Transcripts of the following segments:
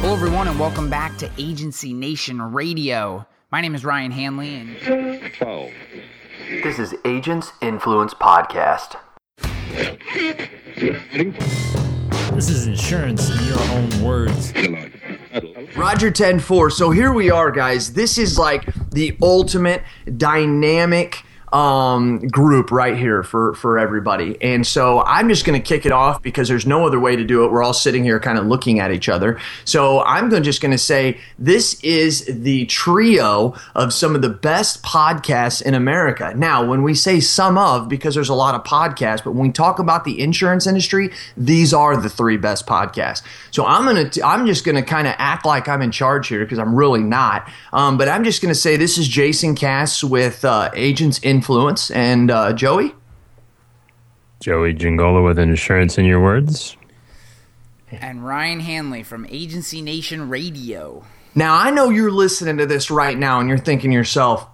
Hello, everyone, and welcome back to Agency Nation Radio. My name is Ryan Hanley, and This is Agents Influence Podcast. This is insurance in your own words. Roger 10-4. So here we are, guys. This is like the ultimate dynamic um, group right here for, for everybody. And so I'm just going to kick it off because there's no other way to do it. We're all sitting here kind of looking at each other. So I'm gonna, just going to say this is the trio of some of the best podcasts in America. Now, when we say some of, because there's a lot of podcasts, but when we talk about the insurance industry, these are the three best podcasts. So I'm going to, I'm just going to kind of act like I'm in charge here because I'm really not. Um, but I'm just going to say this is Jason Cass with uh, Agents Influence and uh, Joey. Joey Giangola with insurance in your words. and Ryan Hanley from Agency Nation Radio. Now, I know you're listening to this right now and you're thinking to yourself,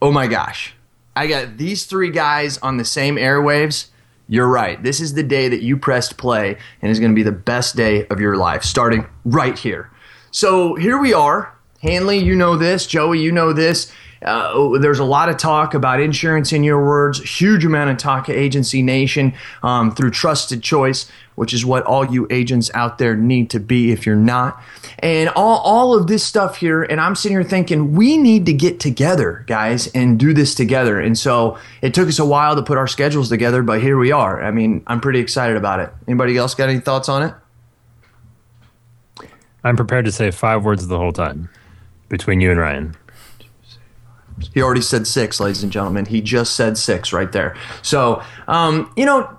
oh my gosh, I got these three guys on the same airwaves. You're right. This is the day that you pressed play and is going to be the best day of your life, starting right here. So here we are. Hanley, you know this. Joey, you know this. Uh, there's a lot of talk about insurance in your words, huge amount of talk at Agency Nation um, through Trusted Choice, which is what all you agents out there need to be if you're not. And all, all of this stuff here, and I'm sitting here thinking, we need to get together, guys, and do this together. And so it took us a while to put our schedules together, but here we are. I mean, I'm pretty excited about it. Anybody else got any thoughts on it? I'm prepared to say five words the whole time between you and Ryan. He already said six, ladies and gentlemen. He just said six right there. So, um, you know,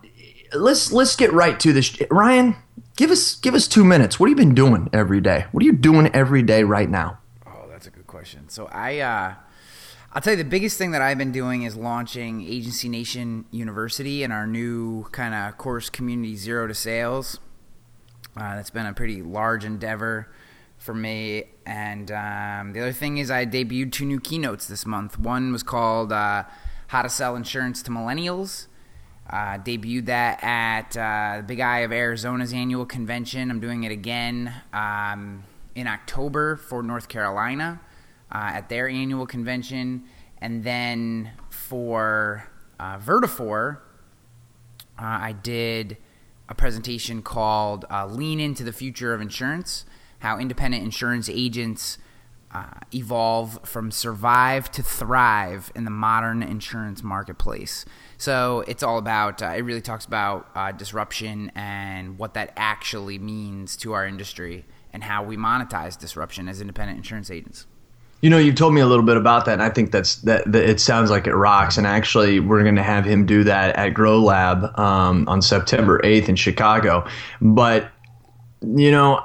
let's let's get right to this. Ryan, give us give us two minutes. What have you been doing every day? What are you doing every day right now? Oh, that's a good question. So I, uh, I'll tell you the biggest thing that I've been doing is launching Agency Nation University and our new kind of course community Zero to Sales. Uh, that's been a pretty large endeavor for me. And um, the other thing is I debuted two new keynotes this month. One was called uh, How to Sell Insurance to Millennials. Uh, debuted that at uh, the Big I of Arizona's annual convention. I'm doing it again um, in October for North Carolina uh, at their annual convention. And then for uh, Vertafore, uh, I did a presentation called Lean into the Future of Insurance How Independent Insurance Agents uh, Evolve from Survive to Thrive in the Modern Insurance Marketplace. So it's all about, uh, it really talks about uh, disruption and what that actually means to our industry and how we monetize disruption as independent insurance agents. You know, you've told me a little bit about that, and I think that's that. that it sounds like it rocks. And actually, we're going to have him do that at Grow Lab um, on September eighth in Chicago. But you know,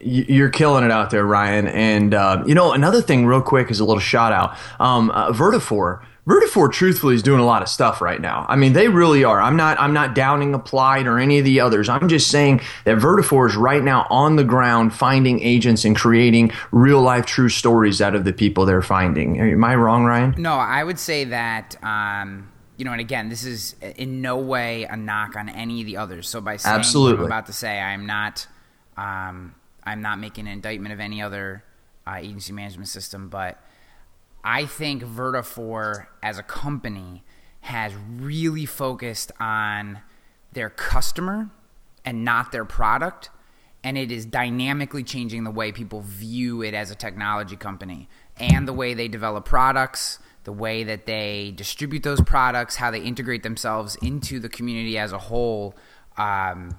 you're killing it out there, Ryan. And uh, you know, another thing, real quick, is a little shout out. Um, uh, Vertafore. Vertafore, truthfully, is doing a lot of stuff right now. I mean, they really are. I'm not. I'm not downing Applied or any of the others. I'm just saying that Vertafore is right now on the ground finding agents and creating real life, true stories out of the people they're finding. Am I wrong, Ryan? No, I would say that, um, you know, and again, this is in no way a knock on any of the others. So by saying what Absolutely. I'm about to say, I'm not, um, I'm not making an indictment of any other uh, agency management system, but I think Vertafore as a company has really focused on their customer and not their product. And it is dynamically changing the way people view it as a technology company and the way they develop products, the way that they distribute those products, how they integrate themselves into the community as a whole. Um,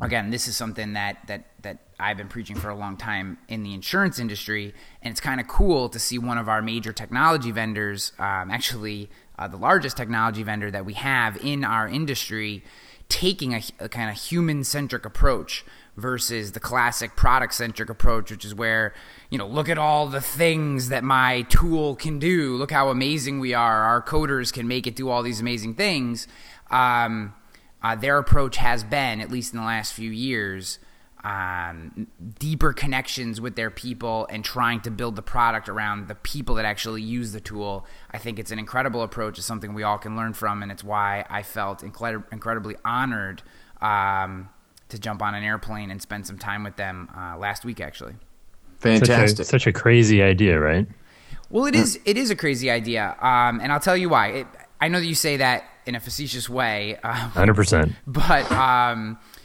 again, this is something that that that I've been preaching for a long time in the insurance industry, and it's kind of cool to see one of our major technology vendors, um, actually uh, the largest technology vendor that we have in our industry, taking a, a kind of human centric approach versus the classic product centric approach, which is where you know look at all the things that my tool can do, look how amazing we are, our coders can make it do all these amazing things. Um, uh, their approach has been, at least in the last few years, um, deeper connections with their people and trying to build the product around the people that actually use the tool. I think it's an incredible approach. It's something we all can learn from, and it's why I felt incred- incredibly honored um, to jump on an airplane and spend some time with them uh, last week, actually. Fantastic. Such a, such a crazy idea, right? Well, it is. It is a crazy idea, um, and I'll tell you why. It, I know that you say that in a facetious way, uh, Hundred percent. but um, it-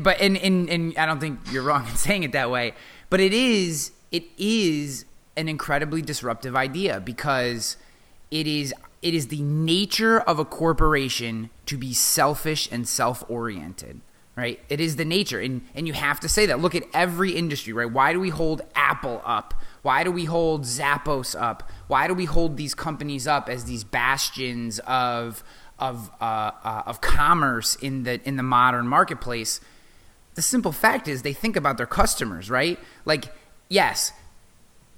but and, and and I don't think you're wrong in saying it that way. But it is it is an incredibly disruptive idea because it is it is the nature of a corporation to be selfish and self-oriented right? It is the nature and and you have to say that. Look at every industry right? Why do we hold apple up? Why do we hold zappos up? Why do we hold these companies up as these bastions of of uh, uh, of commerce in the in the modern marketplace the simple fact is they think about their customers, right? Like, yes,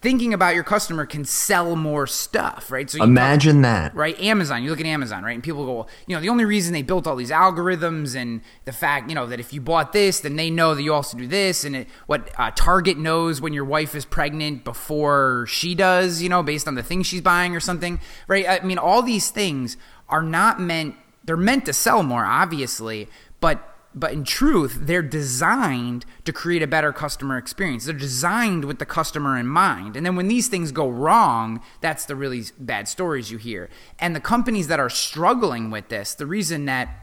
thinking about your customer can sell more stuff, right? So you Imagine that. right? Amazon, you look at Amazon, right? And people go, well, you know, the only reason they built all these algorithms and the fact, you know, that if you bought this, then they know that you also do this, and it, what uh, Target knows when your wife is pregnant before she does, you know, based on the things she's buying or something, right? I mean, all these things are not meant, they're meant to sell more, obviously, but but in truth, they're designed to create a better customer experience. They're designed with the customer in mind. And then when these things go wrong, that's the really bad stories you hear. And the companies that are struggling with this, the reason that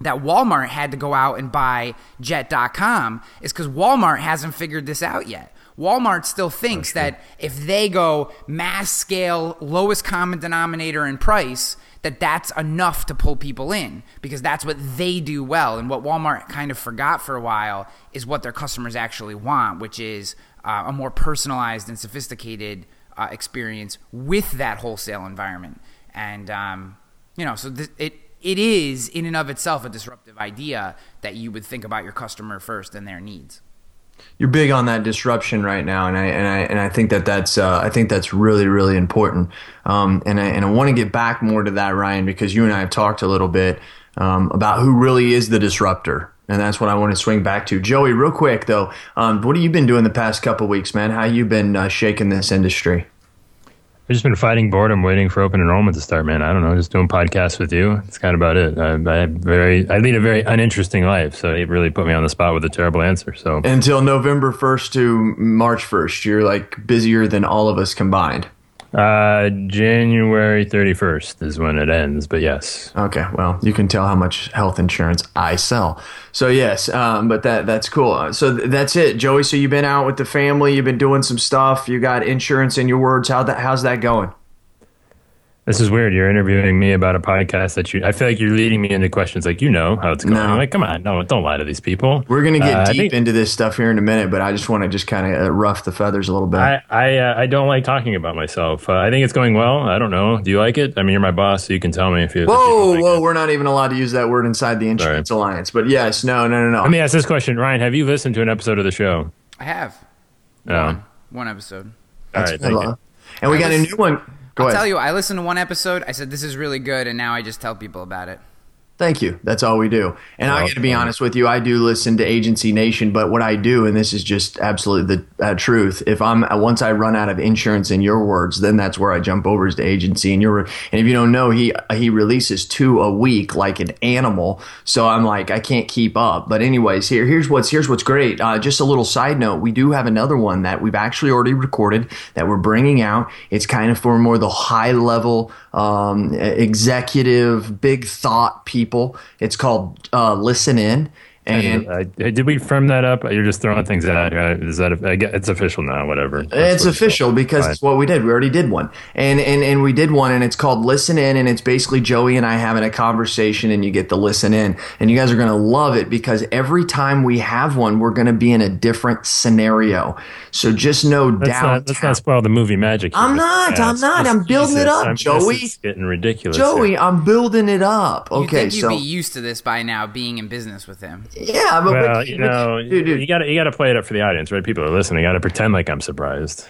that Walmart had to go out and buy jet.com is cuz Walmart hasn't figured this out yet. Walmart still thinks that if they go mass scale, lowest common denominator in price, that that's enough to pull people in because that's what they do well. And what Walmart kind of forgot for a while is what their customers actually want, which is uh, a more personalized and sophisticated uh, experience with that wholesale environment. And um, you know, so th- it it is in and of itself a disruptive idea that you would think about your customer first and their needs. You're big on that disruption right now, and I and I and I think that that's uh, I think that's really really important. Um, and I and I want to get back more to that, Ryan, because you and I have talked a little bit um, about who really is the disruptor, and that's what I want to swing back to. Joey, real quick though, um, what have you been doing the past couple weeks, man? How you been uh, shaking this industry? I've just been fighting boredom, waiting for open enrollment to start, man. I don't know, just doing podcasts with you. It's kind of about it. I, I very, I lead a very uninteresting life, so it really put me on the spot with a terrible answer. So Until November first to March first, you're like busier than all of us combined. Uh, January thirty first is when it ends. But yes, Okay, well, you can tell how much health insurance I sell. So yes, um, but that that's cool. Uh, So th- that's it, Joey. So you've been out with the family. You've been doing some stuff. You got insurance in your words. How that how's that going? This is weird. You're interviewing me about a podcast that you. I feel like you're leading me into questions like you know how it's going. No. I'm like, come on, no, don't lie to these people. We're gonna get Uh, deep think- into this stuff here in a minute, but I just want to just kind of uh, rough the feathers a little bit. I I, uh, I don't like talking about myself. Uh, I think it's going well. I don't know. Do you like it? I mean, you're my boss, so you can tell me if you. if you whoa, like whoa! it. We're not even allowed to use that word inside the insurance alliance. But yes, no, no, no, no. Let me ask this question, Ryan. Have you listened to an episode of the show? I have No. one episode. All That's right, good, thank you. And we I got a new one. Go I'll ahead. tell you, I listened to one episode. I said this is really good, and now I just tell people about it. Thank you. That's all we do. And I Well, got to be um, honest with you. I do listen to Agency Nation, but what I do, and this is just absolutely the uh, truth. If I'm uh, once I run out of insurance, in your words, then that's where I jump over is to Agency. And your and if you don't know, he he releases two a week like an animal. So I'm like I can't keep up. But anyways, here here's what's here's what's great. Uh, just a little side note: we do have another one that we've actually already recorded that we're bringing out. It's kind of for more the high level um, executive, big thought people. It's called uh, Listen In. And Uh, did we firm that up? You're just throwing things out. Uh, Is that I it's official now? Whatever. That's it's what official because Fine. it's what we did. We already did one, and and and we did one, and it's called Listen In, and it's basically Joey and I having a conversation, and you get to listen in, and you guys are gonna love it because every time we have one, we're gonna be in a different scenario. So just know Let's downtown. not, let's not spoil the movie magic. here. I'm not, Yeah, I'm not. I'm building it up, I'm- Joey. This is getting ridiculous. Joey, here. I'm building it up. You Okay, think you'd so be used to this by now, being in business with him? Yeah, but, Well, but you know, dude, dude, you got to you got to play it up for the audience, right? People are listening. You got to pretend like I'm surprised.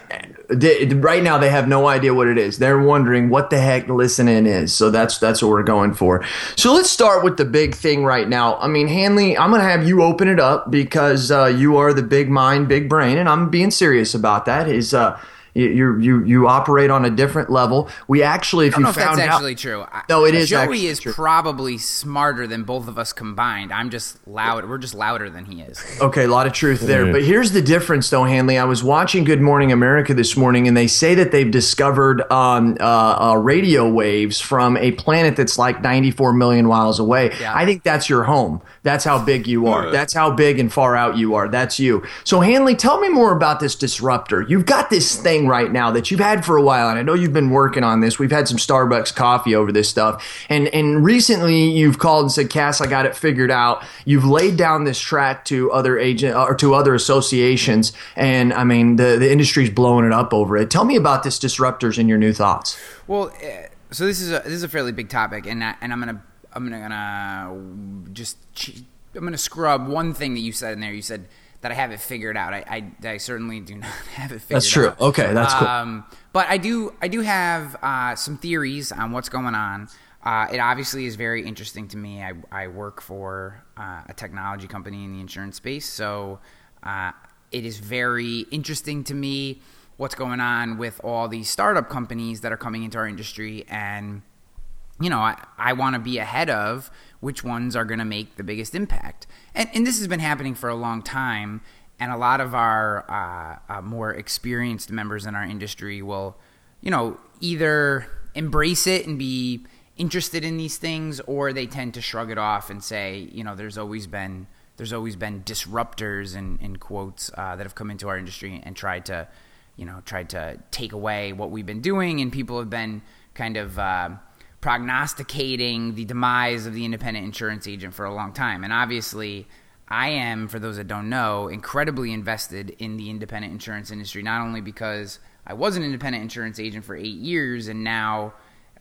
they, right now they have no idea what it is. They're wondering what the heck listening is. So that's that's what we're going for. So let's start with the big thing right now. I mean, Hanley, I'm gonna have you open it up because uh, you are the big mind, big brain, and I'm being serious about that. Is uh, you you you, you operate on a different level. We actually, if I don't you know if found that's out, actually true. I- No, it is Joey actually is true. probably smarter than both of us combined. I'm just loud. We're just louder than he is. Okay, a lot of truth there. But here's the difference, though, Hanley. I was watching Good Morning America this morning, and they say that they've discovered um, uh, uh, radio waves from a planet that's like 94 million miles away. Yeah. I think that's your home. That's how big you are. That's how big and far out you are. That's you. So, Hanley, tell me more about this disruptor. You've got this thing right now that you've had for a while, and I know you've been working on this. We've had some Starbucks coffee over this stuff, and and recently you've called and said, "Cass, I got it figured out." You've laid down this track to other agent or to other associations, and I mean the the industry's blowing it up over it. Tell me about this disruptors and your new thoughts. Well, uh, so this is a this is a fairly big topic, and I, and I'm gonna I'm gonna, gonna just I'm gonna scrub one thing that you said in there. You said that I have it figured out. I I, I certainly do not have it figured out. That's true. out. Okay, that's cool. Um, but I do I do have uh, some theories on what's going on. Uh, it obviously is very interesting to me. I, I work for uh, a technology company in the insurance space, so uh, it is very interesting to me what's going on with all these startup companies that are coming into our industry and you know, I, I want to be ahead of which ones are going to make the biggest impact. And, and this has been happening for a long time. And a lot of our uh, uh, more experienced members in our industry will, you know, either embrace it and be interested in these things, or they tend to shrug it off and say, you know, there's always been there's always been disruptors in, in quotes uh, that have come into our industry and tried to, you know, tried to take away what we've been doing, and people have been kind of uh, prognosticating the demise of the independent insurance agent for a long time. And obviously, I am, for those that don't know, incredibly invested in the independent insurance industry, not only because I was an independent insurance agent for eight years and now.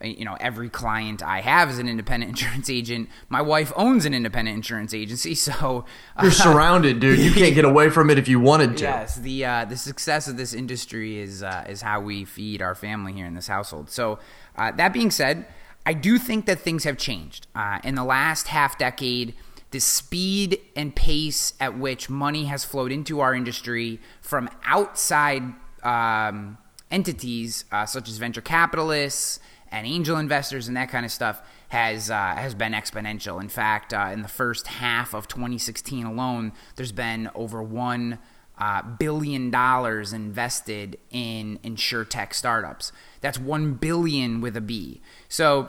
uh, You know, every client I have is an independent insurance agent. My wife owns an independent insurance agency, so You're surrounded, dude. You can't get away from it if you wanted to. Yes, the uh, the success of this industry is uh, is how we feed our family here in this household. So uh, that being said, I do think that things have changed uh, in the last half decade. The speed and pace at which money has flowed into our industry from outside um, entities uh, such as venture capitalists and angel investors and that kind of stuff has uh, has been exponential. In fact, uh, in the first half of 2016 alone, there's been over one uh, billion dollars invested in insurtech startups. That's one billion with a B. So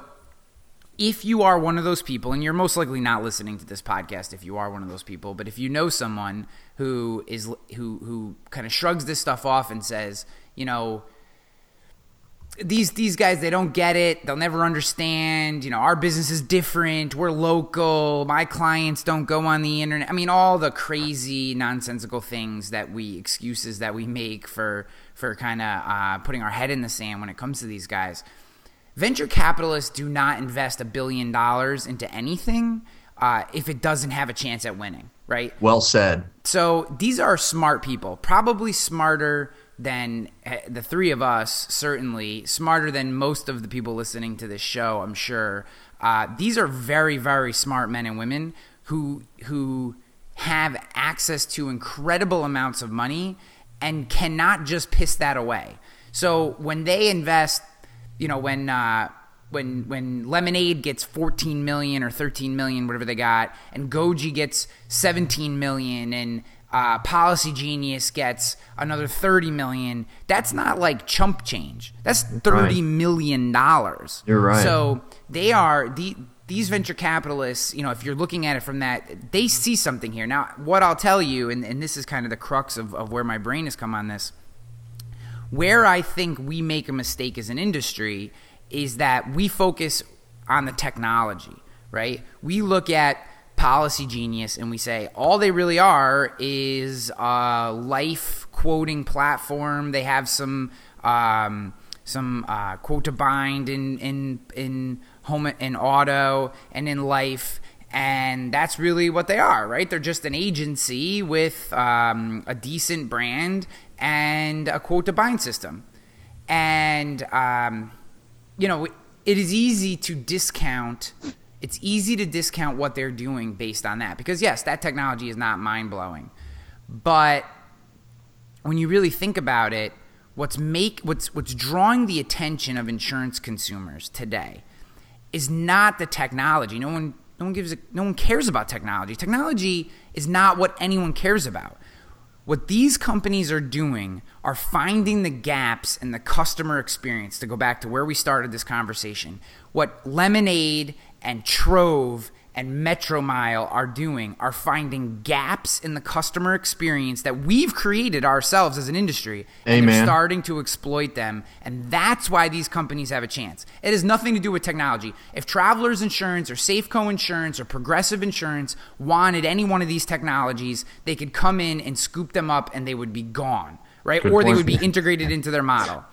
if you are one of those people, and you're most likely not listening to this podcast if you are one of those people, but if you know someone who is who who kind of shrugs this stuff off and says, you know, these these guys they don't get it, they'll never understand, you know, our business is different, we're local, my clients don't go on the internet. I mean, all the crazy nonsensical things that we excuses that we make for for kind of uh, putting our head in the sand when it comes to these guys venture capitalists do not invest a billion dollars into anything uh, if it doesn't have a chance at winning, right? Well said. So these are smart people, probably smarter than eh, the three of us, certainly smarter than most of the people listening to this show, I'm sure. Uh, these are very, very smart men and women who who have access to incredible amounts of money and cannot just piss that away. So when they invest you know when uh, when when Lemonade gets 14 million or 13 million, whatever they got, and Goji gets 17 million, and uh, Policy Genius gets another 30 million. That's not like chump change. That's thirty million dollars. You're right. So they are the these venture capitalists, you know, if you're looking at it from that, they see something here. Now, what I'll tell you, and, and this is kind of the crux of, of where my brain has come on this where I think we make a mistake as an industry is that we focus on the technology, right? We look at Policy Genius and we say all they really are is a life quoting platform. They have some um, some uh, quote to bind in in in home in auto and in life And that's really what they are, right? They're just an agency with um, a decent brand and a quote to bind system. And, um, you know, it is easy to discount. It's easy to discount what they're doing based on that because, yes, that technology is not mind blowing. But when you really think about it, what's make what's what's drawing the attention of insurance consumers today is not the technology. No one no one gives a, no one cares about technology. Technology is not what anyone cares about. What these companies are doing are finding the gaps in the customer experience to go back to where we started this conversation. What Lemonade and Trove and Metromile are doing are finding gaps in the customer experience that we've created ourselves as an industry. And they're starting to exploit them. And that's why these companies have a chance. It has nothing to do with technology. If Travelers Insurance or Safeco Insurance or Progressive Insurance wanted any one of these technologies, they could come in and scoop them up and they would be gone, right? Good or they would be integrated into their model.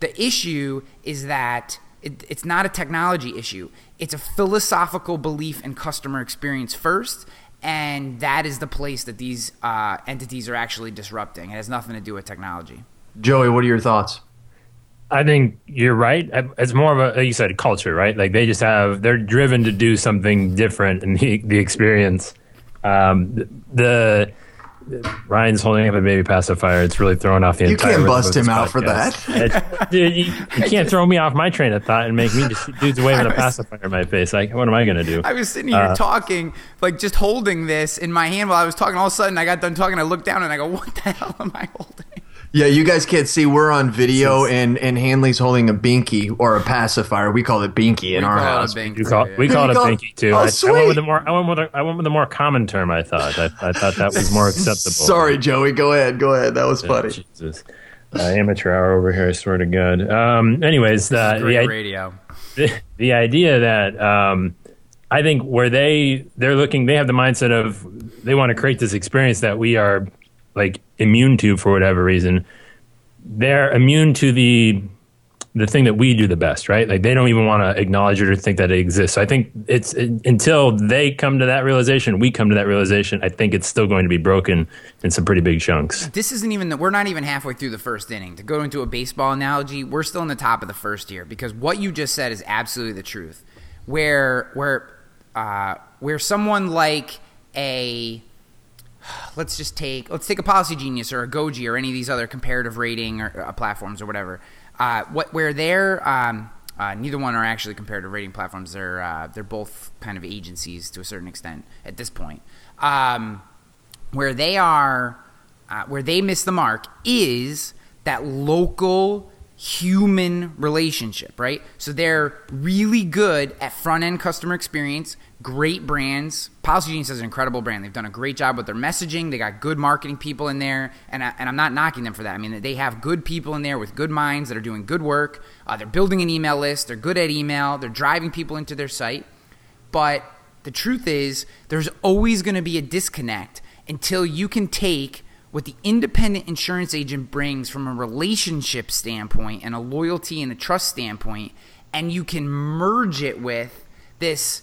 The issue is that it, it's not a technology issue. It's a philosophical belief in customer experience first, and that is the place that these uh, entities are actually disrupting. It has nothing to do with technology. Joey, what are your thoughts? I think you're right. It's more of a, like you said, culture, right? Like they just have, they're driven to do something different in the, the experience. Um, the, Ryan's holding up a baby pacifier. It's really throwing off the entire You entire. can't bust him out for podcast. It's- dude, you, you can't throw me off my train of thought and make me just dude's waving a pacifier in my face. Like, what am I gonna do? I was sitting here Uh, talking, like just holding this in my hand while I was talking. All of a sudden, I got done talking. I looked down and I go, "What the hell am I holding?" Yeah, you guys can't see. We're on video, and and Hanley's holding a binky or a pacifier. We call it binky in We our call it a house. bink. You call, we Did call it a call- pinky too. Oh, I, I went with the more. I went with a, I went with the more common term. I thought. I, I thought that was more acceptable. Sorry, Joey. Go ahead. Go ahead. That was funny. Jesus. Uh, amateur hour over here. I swear to God. Um, anyways, uh, the, Great radio. the, the idea that um, I think where they they're looking, they have the mindset of they want to create this experience that we are like immune to for whatever reason. They're immune to the the thing that we do the best, right? Like they don't even want to acknowledge it or think that it exists. So I think it's until they come to that realization, we come to that realization. I think it's still going to be broken in some pretty big chunks. This isn't even that we're not even halfway through the first inning. To go into a baseball analogy, we're still in the top of the first year because what you just said is absolutely the truth. Where where uh, where someone like a let's just take let's take a Policy Genius or a Goji or any of these other comparative rating or uh, platforms or whatever. Uh, what where they're um, uh, neither one are actually comparative rating platforms. They're uh, they're both kind of agencies to a certain extent at this point. Um, where they are uh, where they miss the mark is that local human relationship right? So they're really good at front end customer experience great brands. Policy genius is an incredible brand. They've done a great job with their messaging. They got good marketing people in there. And, I, and i'm not knocking them for that. I mean they have good people in there with good minds that are doing good work. Uh, they're building an email list. They're good at email. They're driving people into their site. But the truth is, there's always going to be a disconnect until you can take what the independent insurance agent brings from a relationship standpoint and a loyalty and a trust standpoint, and you can merge it with this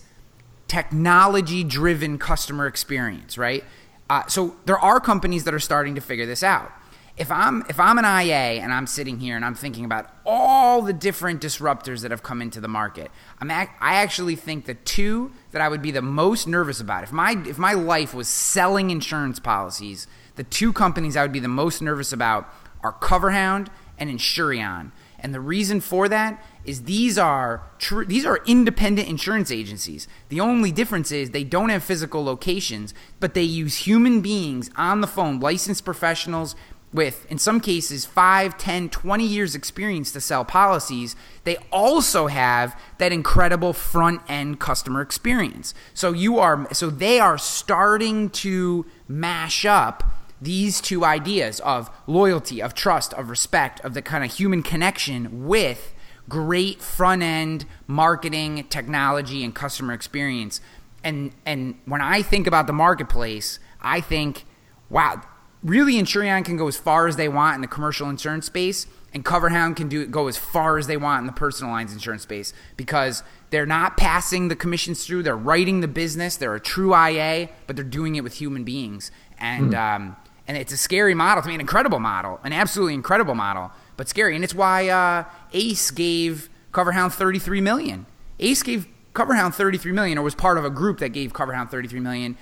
technology driven customer experience, right? Uh, so there are companies that are starting to figure this out. If I'm if I'm an IA and I'm sitting here and I'm thinking about all the different disruptors that have come into the market, I'm ac- I actually think the two that I would be the most nervous about if my if my life was selling insurance policies, the two companies I would be the most nervous about are CoverHound and Insureon. And the reason for that is these are tr- these are independent insurance agencies. The only difference is they don't have physical locations, but they use human beings on the phone, licensed professionals with in some cases 5, 10, 20 years experience to sell policies. They also have that incredible front end customer experience. So you are so they are starting to mash up these two ideas of loyalty, of trust, of respect, of the kind of human connection with great front end marketing, technology, and customer experience. And and when I think about the marketplace, I think, wow, really Insureon can go as far as they want in the commercial insurance space, and CoverHound can do go as far as they want in the personal lines insurance space because they're not passing the commissions through. They're writing the business. They're a true IA, but they're doing it with human beings, and Hmm. um, and it's a scary model to me, an incredible model, an absolutely incredible model, but scary, and it's why uh, Ace gave CoverHound thirty three million. Ace gave CoverHound thirty three million, or was part of a group that gave CoverHound thirty three million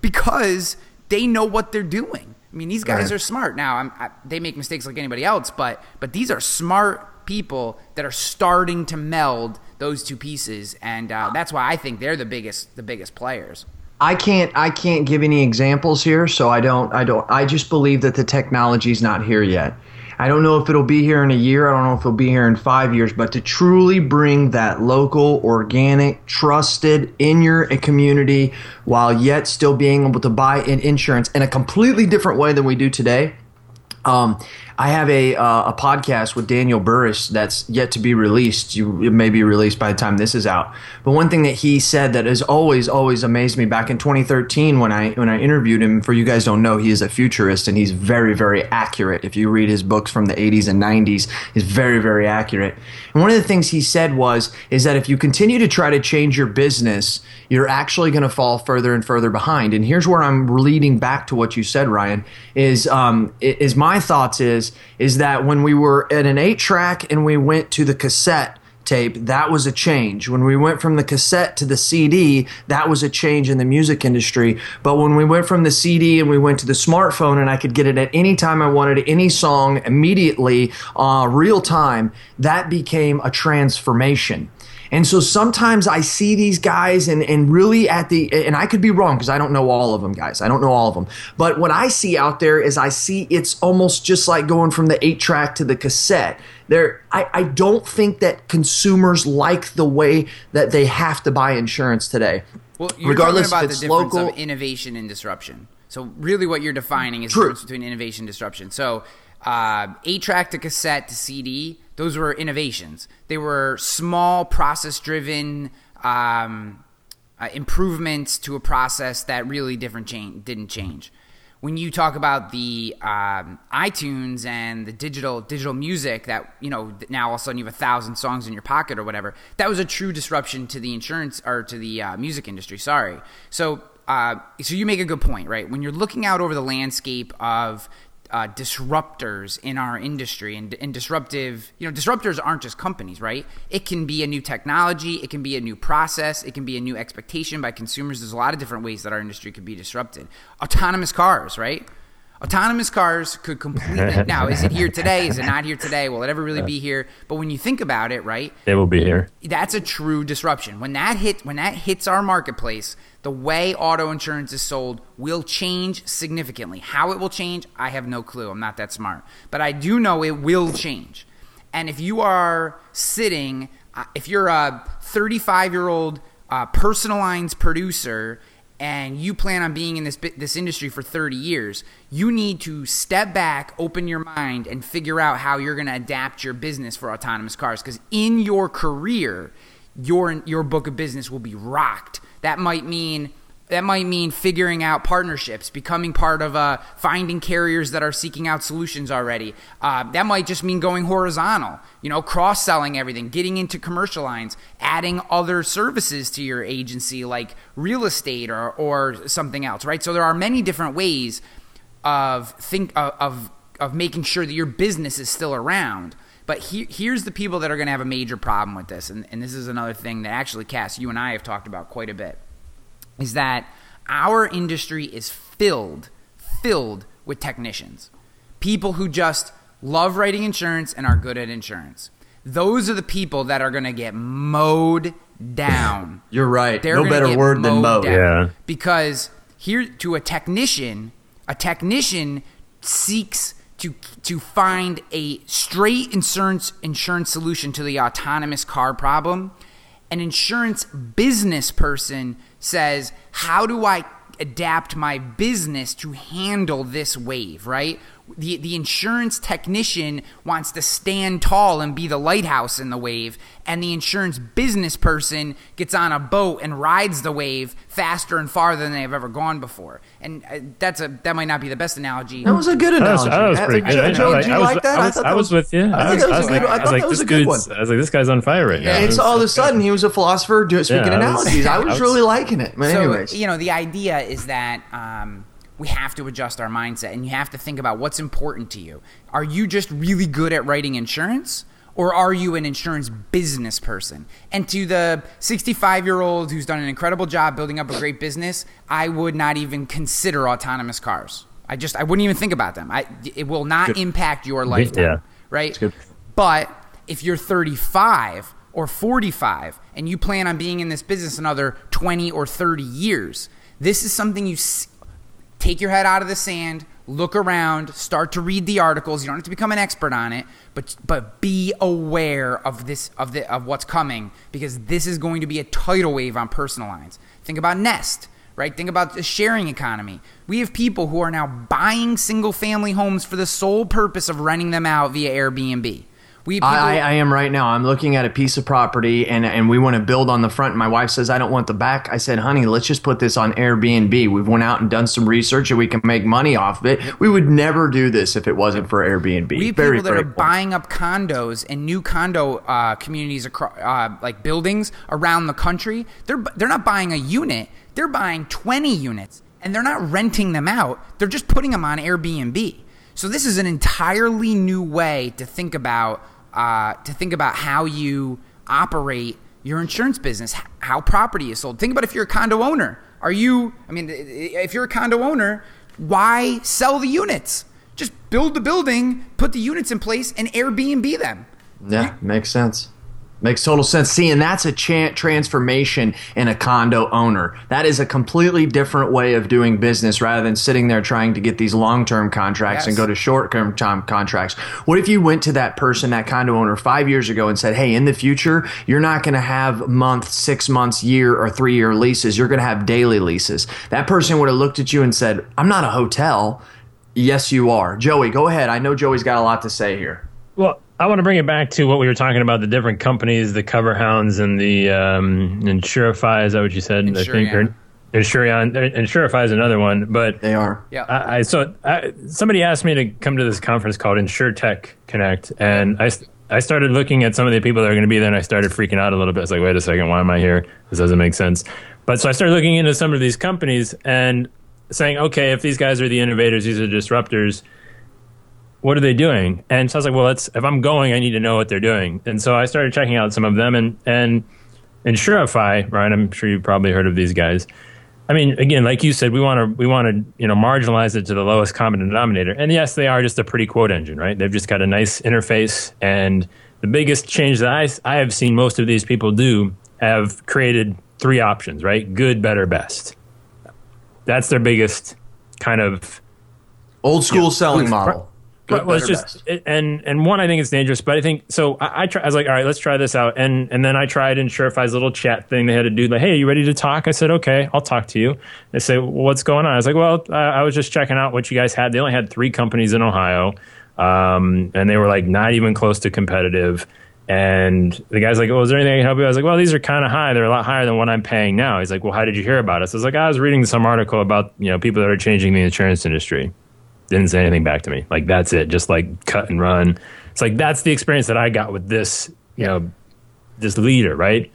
because they know what they're doing. I mean, these guys Right. are smart. Now, I'm, I, they make mistakes like anybody else, but but these are smart people that are starting to meld those two pieces, and uh, that's why I think they're the biggest the biggest players. I can't I can't give any examples here, so I don't I don't I just believe that the technology's not here yet. I don't know if it'll be here in a year, I don't know if it'll be here in 5 years, but to truly bring that local, organic, trusted in your community while yet still being able to buy in insurance in a completely different way than we do today. Um, I have a uh, a podcast with Daniel Burrus that's yet to be released. You, it may be released by the time this is out. But one thing that he said that has always always amazed me back in 2013 when I when I interviewed him. For you guys don't know, he is a futurist and he's very very accurate. If you read his books from the 80s and 90s, he's very very accurate. And one of the things he said was is that if you continue to try to change your business, you're actually going to fall further and further behind. And here's where I'm leading back to what you said, Ryan. Is um, is my thoughts is is that when we were at an eight track and we went to the cassette tape, that was a change. When we went from the cassette to the CD, that was a change in the music industry. But when we went from the CD and we went to the smartphone and I could get it at any time I wanted, any song immediately, uh, real time, that became a transformation. And so sometimes I see these guys and, and really at the, and I could be wrong because I don't know all of them, guys. I don't know all of them. But what I see out there is I see it's almost just like going from the eight track to the cassette. There, I, I don't think that consumers like the way that they have to buy insurance today. Well, you're Regardless talking about the difference local- of innovation and disruption. So really, what you're defining is the difference between innovation and disruption. So uh, eight track to cassette to CD, those were innovations. They were small, process driven um, uh, improvements to a process that really different change didn't change. When you talk about the um, iTunes and the digital digital music that you know now all of a sudden you have a thousand songs in your pocket or whatever, that was a true disruption to the insurance or to the uh, music industry. Sorry. So uh, so you make a good point, right? When you're looking out over the landscape of uh, disruptors in our industry and, and disruptive you know disruptors aren't just companies right? It can be a new technology it can be a new process it can be a new expectation by consumers. There's a lot of different ways that our industry could be disrupted. Autonomous cars right? Autonomous cars could completely now is it here today? Is it not here today? Will it ever really be here? But when you think about it right? They will be here. that's a true disruption. When that hit when that hits our marketplace, the way auto insurance is sold will change significantly. How it will change, I have no clue. I'm not that smart. But I do know it will change. And if you are sitting uh, if you're a 35-year-old uh, personal lines producer and you plan on being in this this industry for 30 years, you need to step back, open your mind, and figure out how you're going to adapt your business for autonomous cars. Because in your career, your your book of business will be rocked. That might mean that might mean figuring out partnerships, becoming part of uh, finding carriers that are seeking out solutions already. Uh, that might just mean going horizontal, you know, cross selling everything, getting into commercial lines, adding other services to your agency like real estate or, or something else, right? So there are many different ways of think of, of of making sure that your business is still around. But he, here's the people that are going to have a major problem with this, and, and this is another thing that actually, Cass, you and I have talked about quite a bit is that our industry is filled filled with technicians people who just love writing insurance and are good at insurance those are the people that are going to get mowed down You're right. They're no better get word than mowed mowed. Yeah. because here to a technician a technician seeks to to find a straight insurance insurance solution to the autonomous car problem an insurance business person says, How do I adapt my business to handle this wave, right? The the insurance technician wants to stand tall and be the lighthouse in the wave, and the insurance business person gets on a boat and rides the wave faster and farther than they've ever gone before. And uh, that's a that might not be the best analogy. That was a good That was, analogy. that was pretty good. I, Joe, did you I was, like that? I was, thought I that was with you. I I think was, that was I a was good- like, I I thought was like, that was this a good one. I was like, this guy's on fire right now. And so all of a sudden he was a philosopher doing, speaking I was- analogies. I was, I was- really liking it. But so anyways, you know the idea is that um, we have to adjust our mindset and you have to think about what's important to you. Are you just really good at writing insurance or are you an insurance business person? And to the 65 year old who's done an incredible job building up a great business i would not even consider autonomous cars. I just i wouldn't even think about them. I, it will not impact your lifetime Yeah. right? But if you're 35 or 45 and you plan on being in this business another 20 or 30 years, this is something you take your head out of the sand, look around, start to read the articles. You don't have to become an expert on it, but but be aware of this of the of what's coming because this is going to be a tidal wave on personal lines. Think about Nest right? Think about the sharing economy. We have people who are now buying single family homes for the sole purpose of renting them out via Airbnb. We people, I, I, am right now. I'm looking at a piece of property and and we want to build on the front. My wife says I don't want the back. I said, honey, let's just put this on Airbnb. We've went out and done some research and we can make money off of it. We would never do this if it wasn't for Airbnb. we have Very, people that very are buying up condos and new condo uh, communities across, uh, like buildings around the country. They're they're not buying a unit; they're buying twenty units, and they're not renting them out. They're just putting them on Airbnb. So this is an entirely new way to think about uh, to think about how you operate your insurance business, how property is sold. Think about if you're a condo owner. Are you? I mean, if you're a condo owner, why sell the units? Just build the building, put the units in place, and Airbnb them. Yeah, makes sense. Makes total sense. See, and that's a cha- transformation in a condo owner. That is a completely different way of doing business rather than sitting there trying to get these long term contracts and go to short term contracts. What if you went to that person, that condo owner, five years ago and said, hey, in the future, you're not going to have month, six months, year, or three year leases. You're going to have daily leases. That person would have looked at you and said, I'm not a hotel. Yes, you are. Joey, go ahead. I know Joey's got a lot to say here. Well, I want to bring it back to what we were talking about the different companies, the CoverHounds and the um, Insurify. Is that what you said? I think. Insureon. Or, Insureon. Insurify is another one. But They are. Yeah. I, I so I, somebody asked me to come to this conference called InsurTech Connect, and I, I started looking at some of the people that are going to be there, and I started freaking out a little bit. It's like, wait a second, why am I here? This doesn't make sense. But so I started looking into some of these companies and saying, okay, if these guys are the innovators, these are disruptors. What are they doing? And so I was like, well, let's. If I'm going, I need to know what they're doing. And so I started checking out some of them, and and and Insurify, right? I'm sure you've probably heard of these guys. I mean, again, like you said, we want to we want to you know marginalize it to the lowest common denominator. And yes, they are just a pretty quote engine, right? They've just got a nice interface. And the biggest change that I I have seen most of these people do have created three options, right? Good, better, best. That's their biggest kind of Old school selling model. Good, well, it's just it, and and one, I think it's dangerous, but I think so. I, I, try, I was like, all right, let's try this out, and and then I tried in Insurify's little chat thing. They had to do like, hey, are you ready to talk? I said, okay, I'll talk to you. They say, well, what's going on? I was like, well, I, I was just checking out what you guys had. They only had three companies in Ohio, um, and they were like not even close to competitive. And the guy's like, well, is there anything I can help you? I was like, well, these are kind of high. They're a lot higher than what I'm paying now. He's like, well, how did you hear about us? I was like, I was reading some article about you know people that are changing the insurance industry didn't say anything back to me. Like that's it, just like cut and run. It's like that's the experience that I got with this, you know, this leader, right?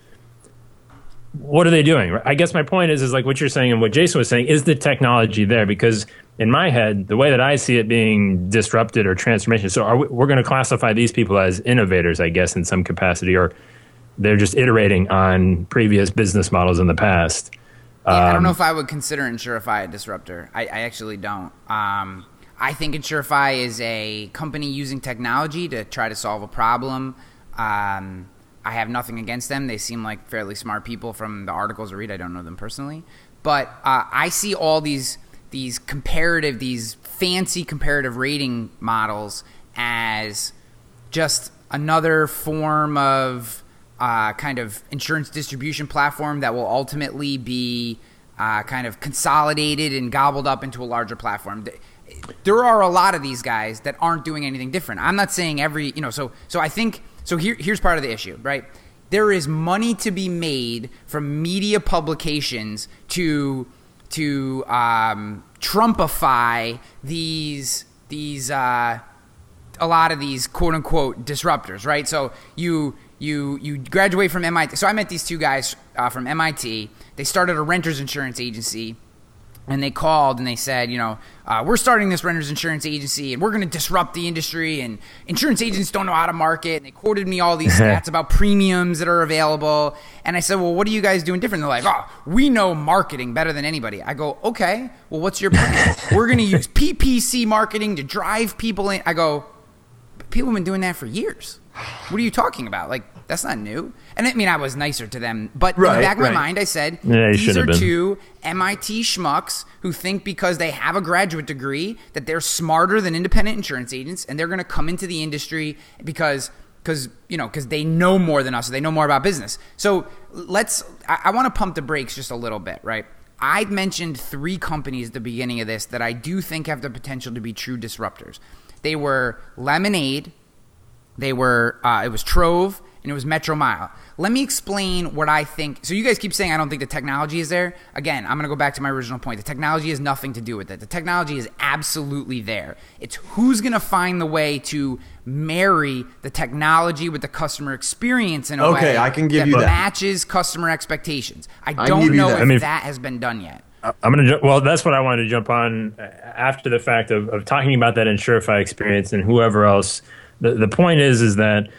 What are they doing? I guess my point is, is like what you're saying and what Jason was saying. Is the technology there? Because in my head, the way that I see it being disrupted or transformation. So are we, we're going to classify these people as innovators, I guess, in some capacity, or they're just iterating on previous business models in the past. Yeah, I Um, don't know if I would consider Insurify a disruptor. I, I actually don't. Um, I think Insurify is a company using technology to try to solve a problem. Um, I have nothing against them. They seem like fairly smart people from the articles I read. I don't know them personally, but uh, I see all these these comparative, these fancy comparative rating models as just another form of uh, kind of insurance distribution platform that will ultimately be uh, kind of consolidated and gobbled up into a larger platform. There are a lot of these guys that aren't doing anything different. I'm not saying every, you know, so so I think so here here's part of the issue, right? There is money to be made from media publications to to um, Trumpify these these uh, a lot of these quote unquote disruptors, right? So you you you graduate from MIT. So I met these two guys uh, from MIT. They started a renters insurance agency and they called and they said, you know, uh, we're starting this renters insurance agency and we're going to disrupt the industry and insurance agents don't know how to market. And they quoted me all these stats about premiums that are available. And I said, well, what are you guys doing different? They're like, oh, we know marketing better than anybody. I go, okay, well, what's your plan? we're going to use PPC marketing to drive people in. I go, people have been doing that for years. What are you talking about? Like, that's not new. And I mean, I was nicer to them, but in the back of right. my mind, I said, Yeah, these are two MIT schmucks who think because they have a graduate degree that they're smarter than independent insurance agents, and they're going to come into the industry because because you know because they know more than us, they know more about business. So let's. I, I want to pump the brakes just a little bit, right? I mentioned three companies at the beginning of this that I do think have the potential to be true disruptors. They were Lemonade, they were uh, it was Trove and it was Metro Mile. Let me explain what I think. So you guys keep saying I don't think the technology is there. Again, I'm going to go back to my original point. The technology has nothing to do with it. The technology is absolutely there. It's who's going to find the way to marry the technology with the customer experience in a Okay, way I can give that you that. matches customer expectations. I don't give you know that. if I mean- that has been done yet. I'm gonna. ju- Well, that's what I wanted to jump on uh, after the fact of, of talking about that Insurify experience and whoever else. The the point is is that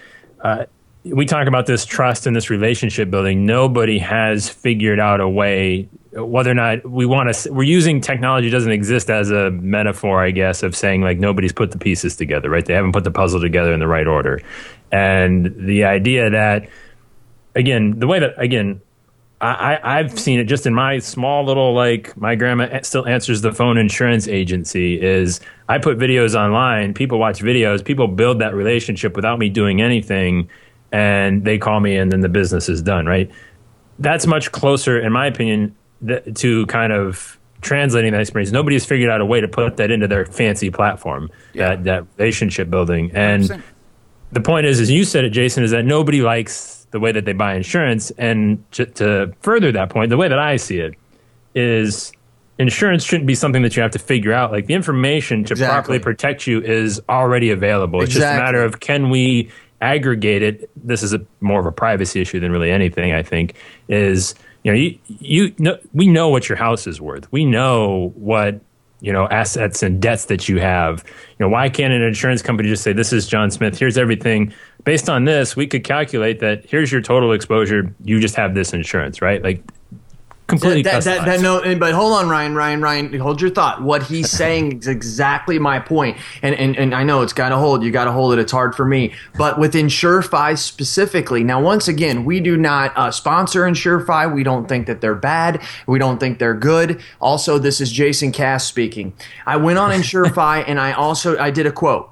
uh, we talk about this trust and this relationship building. Nobody has figured out a way whether or not we want to. We're using technology doesn't exist as a metaphor, I guess, of saying like nobody's put the pieces together. Right? They haven't put the puzzle together in the right order, and the idea that again, the way that again, I, I've seen it just in my small little like my grandma still answers the phone insurance agency is I put videos online, people watch videos, people build that relationship without me doing anything, and they call me and then the business is done. Right? That's much closer, in my opinion, th- to kind of translating that experience. Nobody's figured out a way to put that into their fancy platform, that that relationship building, and 100%. the point is, as you said it, Jason, is that nobody likes the way that they buy insurance. And to, to further that point, the way that I see it is insurance shouldn't be something that you have to figure out. Like the information to Exactly. properly protect you is already available. It's just a matter of can we aggregate it. This is a more of a privacy issue than really anything. I think is you know you you know we know what your house is worth. We know what you know assets and debts that you have. You know why can't an insurance company just say this is John Smith? Here's everything. Based on this, we could calculate that. Here's your total exposure. You just have this insurance, right? Like completely that, that, that, no, but hold on, Ryan, Ryan, Ryan, hold your thought. What he's saying is exactly my. And, and, and I know it's got to hold. You got to hold it. It's hard for me. But with Insurify specifically, now, once again, we do not uh, sponsor Insurify. We don't think that they're bad. We don't think they're good. Also, this is Jason Cass speaking. I went on Insurify and I also, I did a quote.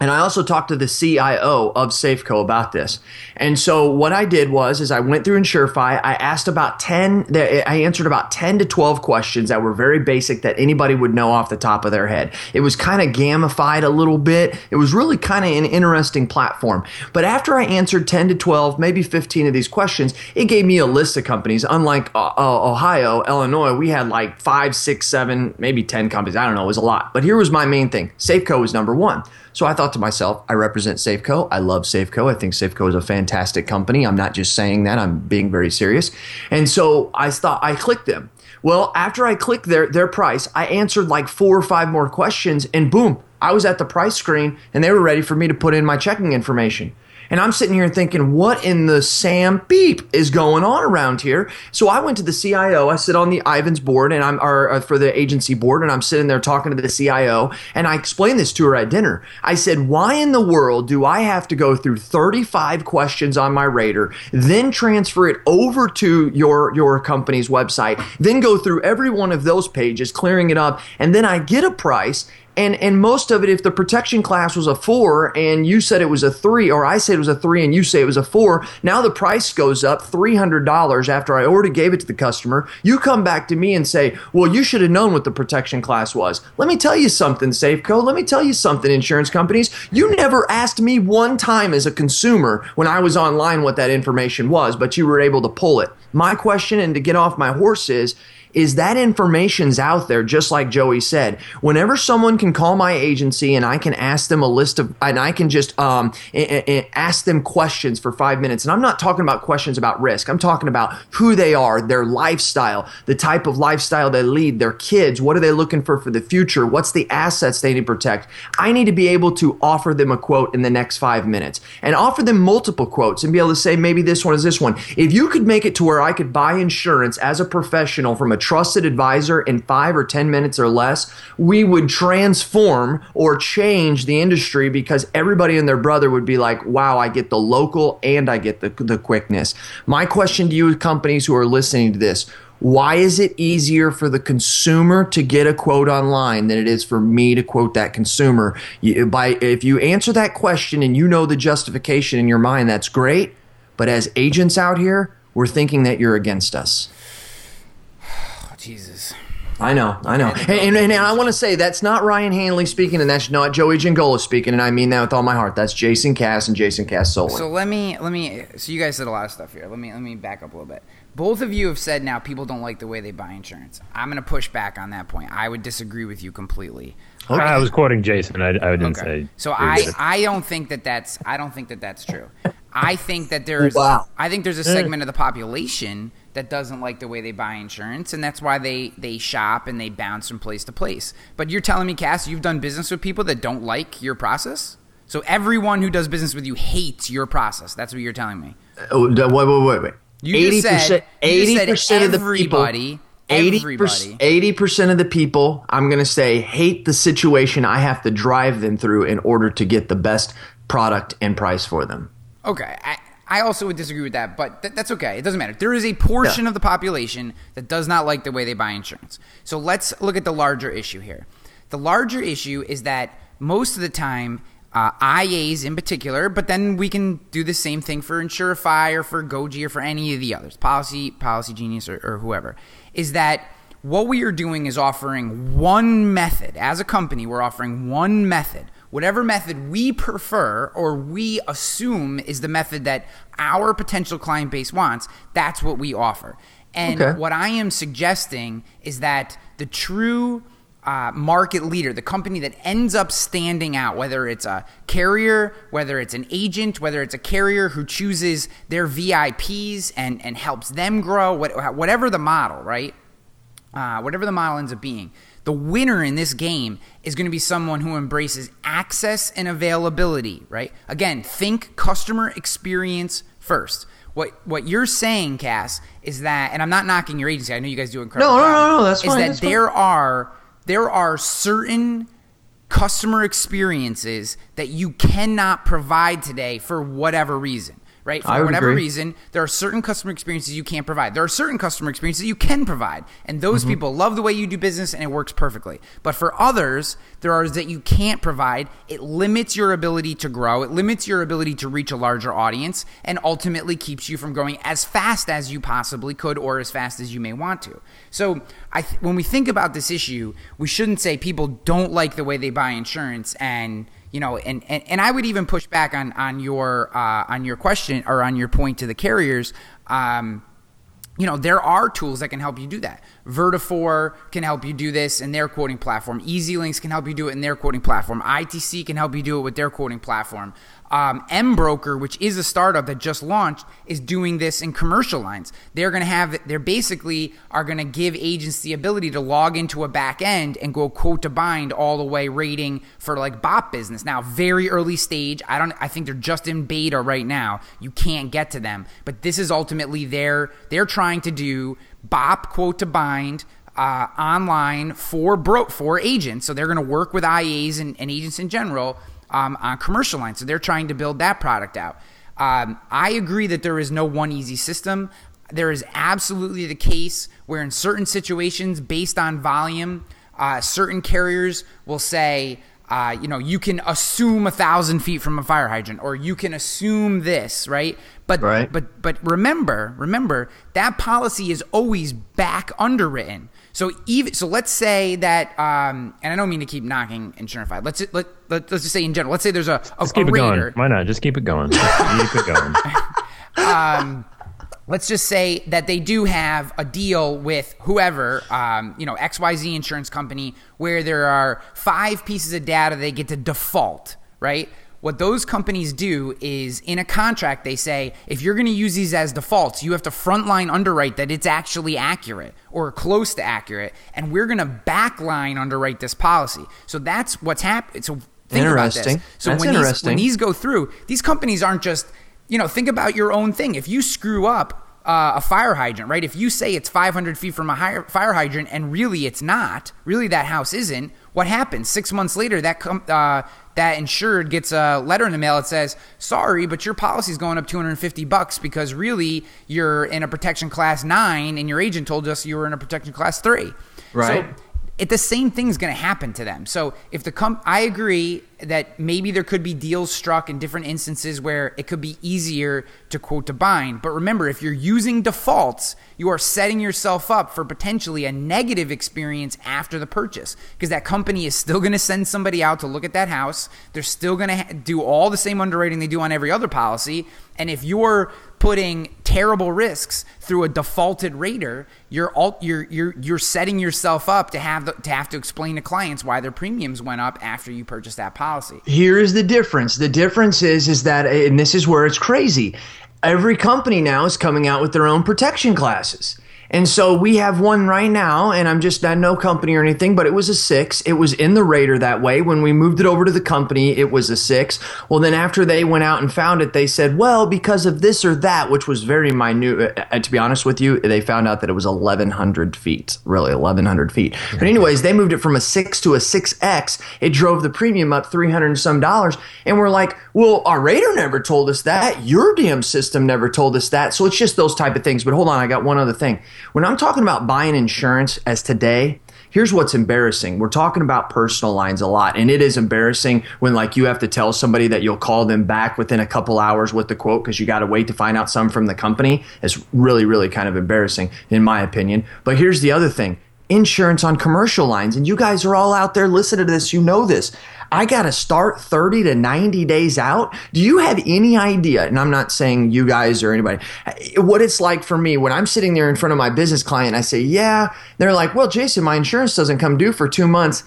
And I also talked to the CIO of Safeco about this. And so what I did was is I went through Insurify. I asked about 10 I answered about 10 to 12 questions that were very basic that anybody would know off the top of their head. It was kind of gamified a little bit. It was really kind of an interesting platform. But after I answered 10 to 12, maybe 15 of these questions, it gave me a list of companies. Unlike uh, uh, Ohio, Illinois, we had like five, six, seven, maybe 10 companies. I don't know. It was a lot. But here was my main thing. Safeco was number one. So I thought to myself, I represent Safeco. I love Safeco. I think Safeco is a fantastic company. I'm not just saying that, I'm being very serious. And so I thought I clicked them. Well, after I clicked their their price, I answered like four or five more questions and boom, I was at the price screen and they were ready for me to put in my checking information. And I'm sitting here thinking, what in the Sam beep is going on around here? So I went to the CIO. I sit on the Ivans board and I'm or, uh, for the agency board, and I'm sitting there talking to the CIO. And I explained this to her at dinner. I said, why in the world do I have to go through 35 questions on my rater, then transfer it over to your your company's website, then go through every one of those pages, clearing it up, and then I get a price and and most of it, if the protection class was a four and you said it was a three, or I said it was a three and you say it was a four, now the price goes up three hundred dollars after I already gave it to the customer. You come back to me and say, "Well, you should have known what the protection class was." Let me tell you something, Safeco. Let me tell you something, insurance companies. You never asked me one time as a consumer when I was online what that information was, but you were able to pull it. My question, and to get off my horse, is is that information's out there just like joey said. Whenever someone can call my agency and i can ask them a list of and i can just um, ask them questions for five minutes and i'm not talking about questions about risk. I'm talking about who they are their lifestyle the type of lifestyle they lead their kids what are they looking for for the future what's the assets they need to protect. I need to be able to offer them a quote in the next five minutes and offer them multiple quotes and be able to say maybe this one is this one. If you could make it to where i could buy insurance as a professional from a trusted advisor in five or 10 minutes or less, we would transform or change the industry because everybody and their brother would be like, wow, I get the local and I get the, the quickness. My question to you, companies who are listening to this, why is it easier for the consumer to get a quote online than it is for me to quote that consumer? You, by if you answer that question and you know the justification in your mind, that's great. But as agents out here, we're thinking that you're against us. Jesus. I know, I know. And, and, and I want to say that's not Ryan Hanley speaking, and that's not Joey Giangola speaking, and I mean that with all my heart. That's Jason Cass and Jason Cass Solon. So let me let me. So you guys said a lot of stuff here. Let me let me back up a little bit. Both of you have said now people don't like the way they buy insurance. I'm going to push back on that point. I would disagree with you completely. Okay. I was quoting Jason. I, I didn't okay. say. So I I don't think that that's I don't think that that's true. I think that there's wow. I think there's a segment of the population that doesn't like the way they buy insurance, and that's why they they shop and they bounce from place to place. But you're telling me, Cass, you've done business with people that don't like your process. So everyone who does business with you hates your process. That's what you're telling me. Oh, wait, wait, wait, wait. Eighty percent. Eighty percent of the people. 80 percent of the people I'm going to say hate the situation I have to drive them through in order to get the best product and price for them. Okay, I, I also would disagree with that, but th- that's okay. It doesn't matter. There is a portion yeah. of the population that does not like the way they buy insurance. So let's look at the larger issue here. The larger issue is that most of the time, uh, IAs in particular, but then we can do the same thing for Insurify or for Goji or for any of the others, Policy, Policy Genius or, or whoever, is that what we are doing is offering one method. As a company, we're offering one method whatever method we prefer or we assume is the method that our potential client base wants, that's what we offer. And okay. what I am suggesting is that the true uh, market leader, the company that ends up standing out, whether it's a carrier, whether it's an agent, whether it's a carrier who chooses their VIPs and, and helps them grow, whatever the model, right? Uh, whatever the model ends up being, the winner in this game is going to be someone who embraces access and availability, right? Again, think customer experience first. What what you're saying, Cass, is that, and I'm not knocking your agency. I know you guys do incredible. No, no, no, no. That's fine. Is that that's there fine. are there are certain customer experiences that you cannot provide today for whatever reason right? For whatever agree. reason, there are certain customer experiences you can't provide. There are certain customer experiences you can provide. And those mm-hmm. people love the way you do business and it works perfectly. But for others, there are that you can't provide. It limits your ability to grow, it limits your ability to reach a larger audience, and ultimately keeps you from growing as fast as you possibly could or as fast as you may want to. So, I th- when we think about this issue, we shouldn't say people don't like the way they buy insurance and you know, and, and, and I would even push back on on your uh, on your question or on your point to the carriers. Um, you know, there are tools that can help you do that. Vertafore can help you do this in their quoting platform. EZLynx can help you do it in their quoting platform. ITC can help you do it with their quoting platform. Um, Broker, which is a startup that just launched, is doing this in commercial lines. They're going to have, they're basically are going to give agents the ability to log into a back end and go quote to bind all the way rating for like BOP business. Now, very early stage. I don't, I think they're just in beta right now. You can't get to them, but this is ultimately their, they're trying to do BOP quote to bind. Uh, online for bro for agents, so they're going to work with IAs and, and agents in general um, on commercial lines. So they're trying to build that product out. Um, I agree that there is no one easy system. There is absolutely the case where, in certain situations, based on volume, Uh, certain carriers will say, uh, you know, you can assume a thousand feet from a fire hydrant, or you can assume this, right? But Right. but but remember, remember that policy is always back underwritten. So even so, let's say that, um, and I don't mean to keep knocking insurance. Let's let, let let's just say in general. Let's say there's a a, Just keep a it going. Why not? Just keep it going. keep it going. let's just say that they do have a deal with whoever, um, you know, XYZ insurance company, where there are five pieces of data they get to default, right? What those companies do is in a contract, they say if you're going to use these as defaults, you have to frontline underwrite that it's actually accurate or close to accurate, and we're going to backline underwrite this policy. So that's what's happening. So think about this. So That's when these, when these go through, these companies aren't just, you know, think about your own thing. If you screw up uh, a fire hydrant, right? If you say it's 500 feet from a fire hydrant and really it's not, really that house isn't, what happens? Six months later, that com- uh, that insured gets a letter in the mail that says, "Sorry, but your policy is going up 250 bucks because really you're in a protection class nine, and your agent told us you were in a protection class three. Right. So it, the same thing's going to happen to them. So if the comp, I agree that maybe there could be deals struck in different instances where it could be easier to quote to bind. But remember, if you're using defaults, you are setting yourself up for potentially a negative experience after the purchase because that company is still going to send somebody out to look at that house. They're still going to ha- do all the same underwriting they do on every other policy. And if you're putting terrible risks through a defaulted rater, you're you're you're you're setting yourself up to have the, to have to explain to clients why their premiums went up after you purchased that policy. Here is the difference. The difference is is that and this is where it's crazy. Every company now is coming out with their own protection classes. And so we have one right now, and I'm just not no company or anything, but it was a six. It was in the rater that way. When we moved it over to the company, it was a six. Well, then after they went out and found it, they said, well, because of this or that, which was very minute. Uh, to be honest with you, they found out that it was 1,100 feet, really 1,100 feet. But anyways, they moved it from a six to a 6X. It drove the premium up 300 and some dollars. And we're like, well, our rater never told us that. Your damn system never told us that. So it's just those type of things. But hold on, I got one other thing. When I'm talking about buying insurance as today, here's what's embarrassing. We're talking about personal lines a lot, and it is embarrassing when like you have to tell somebody that you'll call them back within a couple hours with the quote because you got to wait to find out some from the company. It's really, really kind of embarrassing in my opinion. But here's the other thing. Insurance on commercial lines, and you guys are all out there listening to this, you know this. I got to start 30 to 90 days out. Do you have any idea? And I'm not saying you guys or anybody, what it's like for me when I'm sitting there in front of my business client. I say, Yeah. They're like, Well, Jason, my insurance doesn't come due for two months.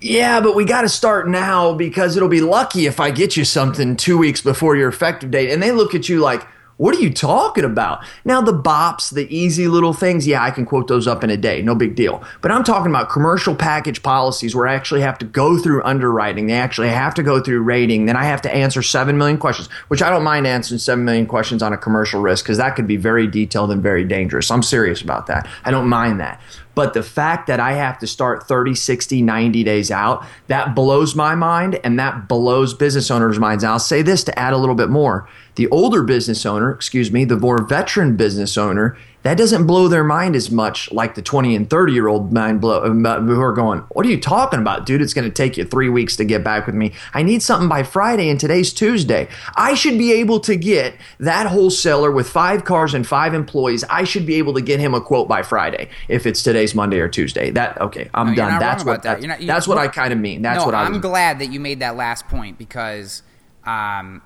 Yeah, but we got to start now because it'll be lucky if I get you something two weeks before your effective date. And they look at you like, what are you talking about? Now, the bops, the easy little things, yeah, I can quote those up in a day. No big deal. But I'm talking about commercial package policies where I actually have to go through underwriting. They actually have to go through rating. Then I have to answer 7 million questions, which I don't mind answering 7 million questions on a commercial risk because that could be very detailed and very dangerous. I'm serious about that. I don't mind that. But the fact that I have to start 30, 60, 90 days out, that blows my mind and that blows business owners' minds. And I'll say this to add a little bit more. The older business owner, excuse me, the more veteran business owner, that doesn't blow their mind as much like the 20 and 30 year old mind blow uh, who are going, What are you talking about, dude? It's going to take you three weeks to get back with me. I need something by Friday, and today's Tuesday. I should be able to get that wholesaler with five cars and five employees. I should be able to get him a quote by Friday if it's today's Monday or Tuesday. That okay, I'm No, done. That's what that. that, not- that's what I kind of mean. That's no, what I I'm glad that you made that last point because, um,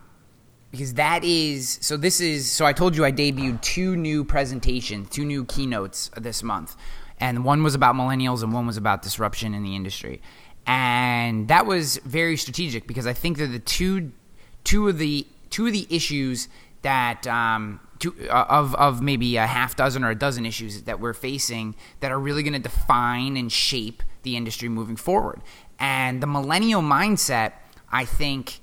because that is so. This is so. I told you I debuted two new presentations, two new keynotes this month, and one was about millennials and one was about disruption in the industry, and that was very strategic because I think they're the two, two of the two of the issues that um, two, uh, of of maybe a half dozen or a dozen issues that we're facing that are really going to define and shape the industry moving forward. And the millennial mindset, I think,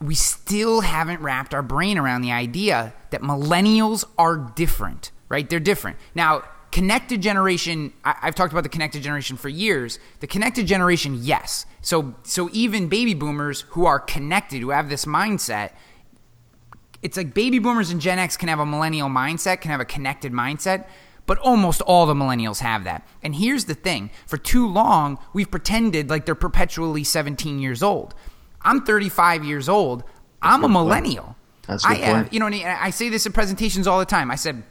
we still haven't wrapped our brain around the idea that millennials are different, right? They're different. Now, connected generation, I, I've talked about the connected generation for years. The connected generation, yes. So, so even baby boomers who are connected, who have this mindset, it's like baby boomers and Gen X can have a millennial mindset, can have a connected mindset, but almost all the millennials have that. And here's the thing for too long, we've pretended like they're perpetually 17 years old. I'm 35 years old. I'm a millennial. That's I good have, point. you know, and I say this in presentations all the time. I said,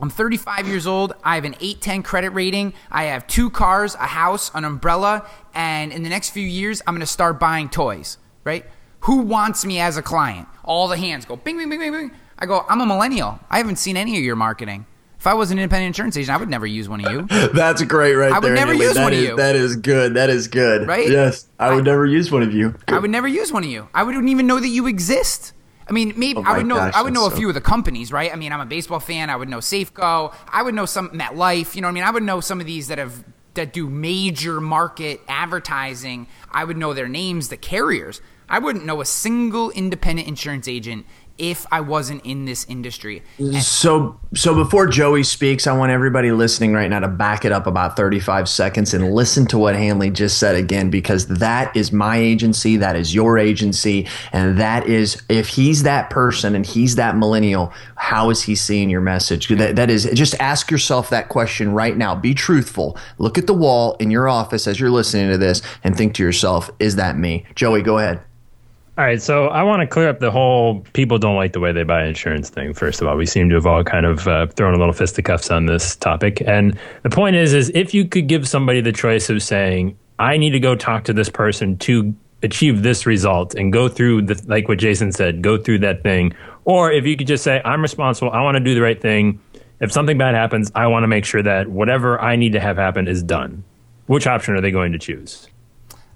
I'm 35 years old. I have an 810 credit rating. I have two cars, a house, an umbrella, and in the next few years, I'm going to start buying toys, right? Who wants me as a client? All the hands go bing, bing, bing, bing, bing. I go, I'm a millennial. I haven't seen any of your marketing. If I was an independent insurance agent, I would never use one of you. That's great, right I would there. never Haley. use That one of you. That is good. That is good. Right? Yes, I would never use one of you. I would never use one of you. I wouldn't even know that you exist. I mean, maybe Oh I would know. gosh, I would know a so- few of the companies, right? I mean, I'm a baseball fan. I would know Safeco. I would know some MetLife. You know, what I mean, I would know some of these that have that do major market advertising. I would know their names, the carriers. I wouldn't know a single independent insurance agent if I wasn't in this industry. So, so before Joey speaks, I want everybody listening right now to back it up about 35 seconds and listen to what Hanley just said again, because that is my agency, that is your agency, and that is if he's that person and he's that millennial, how is he seeing your message? That, that is just ask yourself that question right now. Be truthful. Look at the wall in your office as you're listening to this, and think to yourself, is that me? Joey, go ahead. All right, so I want to clear up the whole people don't like the way they buy insurance thing. First of all, we seem to have all kind of uh, thrown a little fisticuffs on this topic, and the point is, is if you could give somebody the choice of saying, "I need to go talk to this person to achieve this result," and go through the like what Jason said, go through that thing, or if you could just say, "I'm responsible. I want to do the right thing. If something bad happens, I want to make sure that whatever I need to have happen is done." Which option are they going to choose?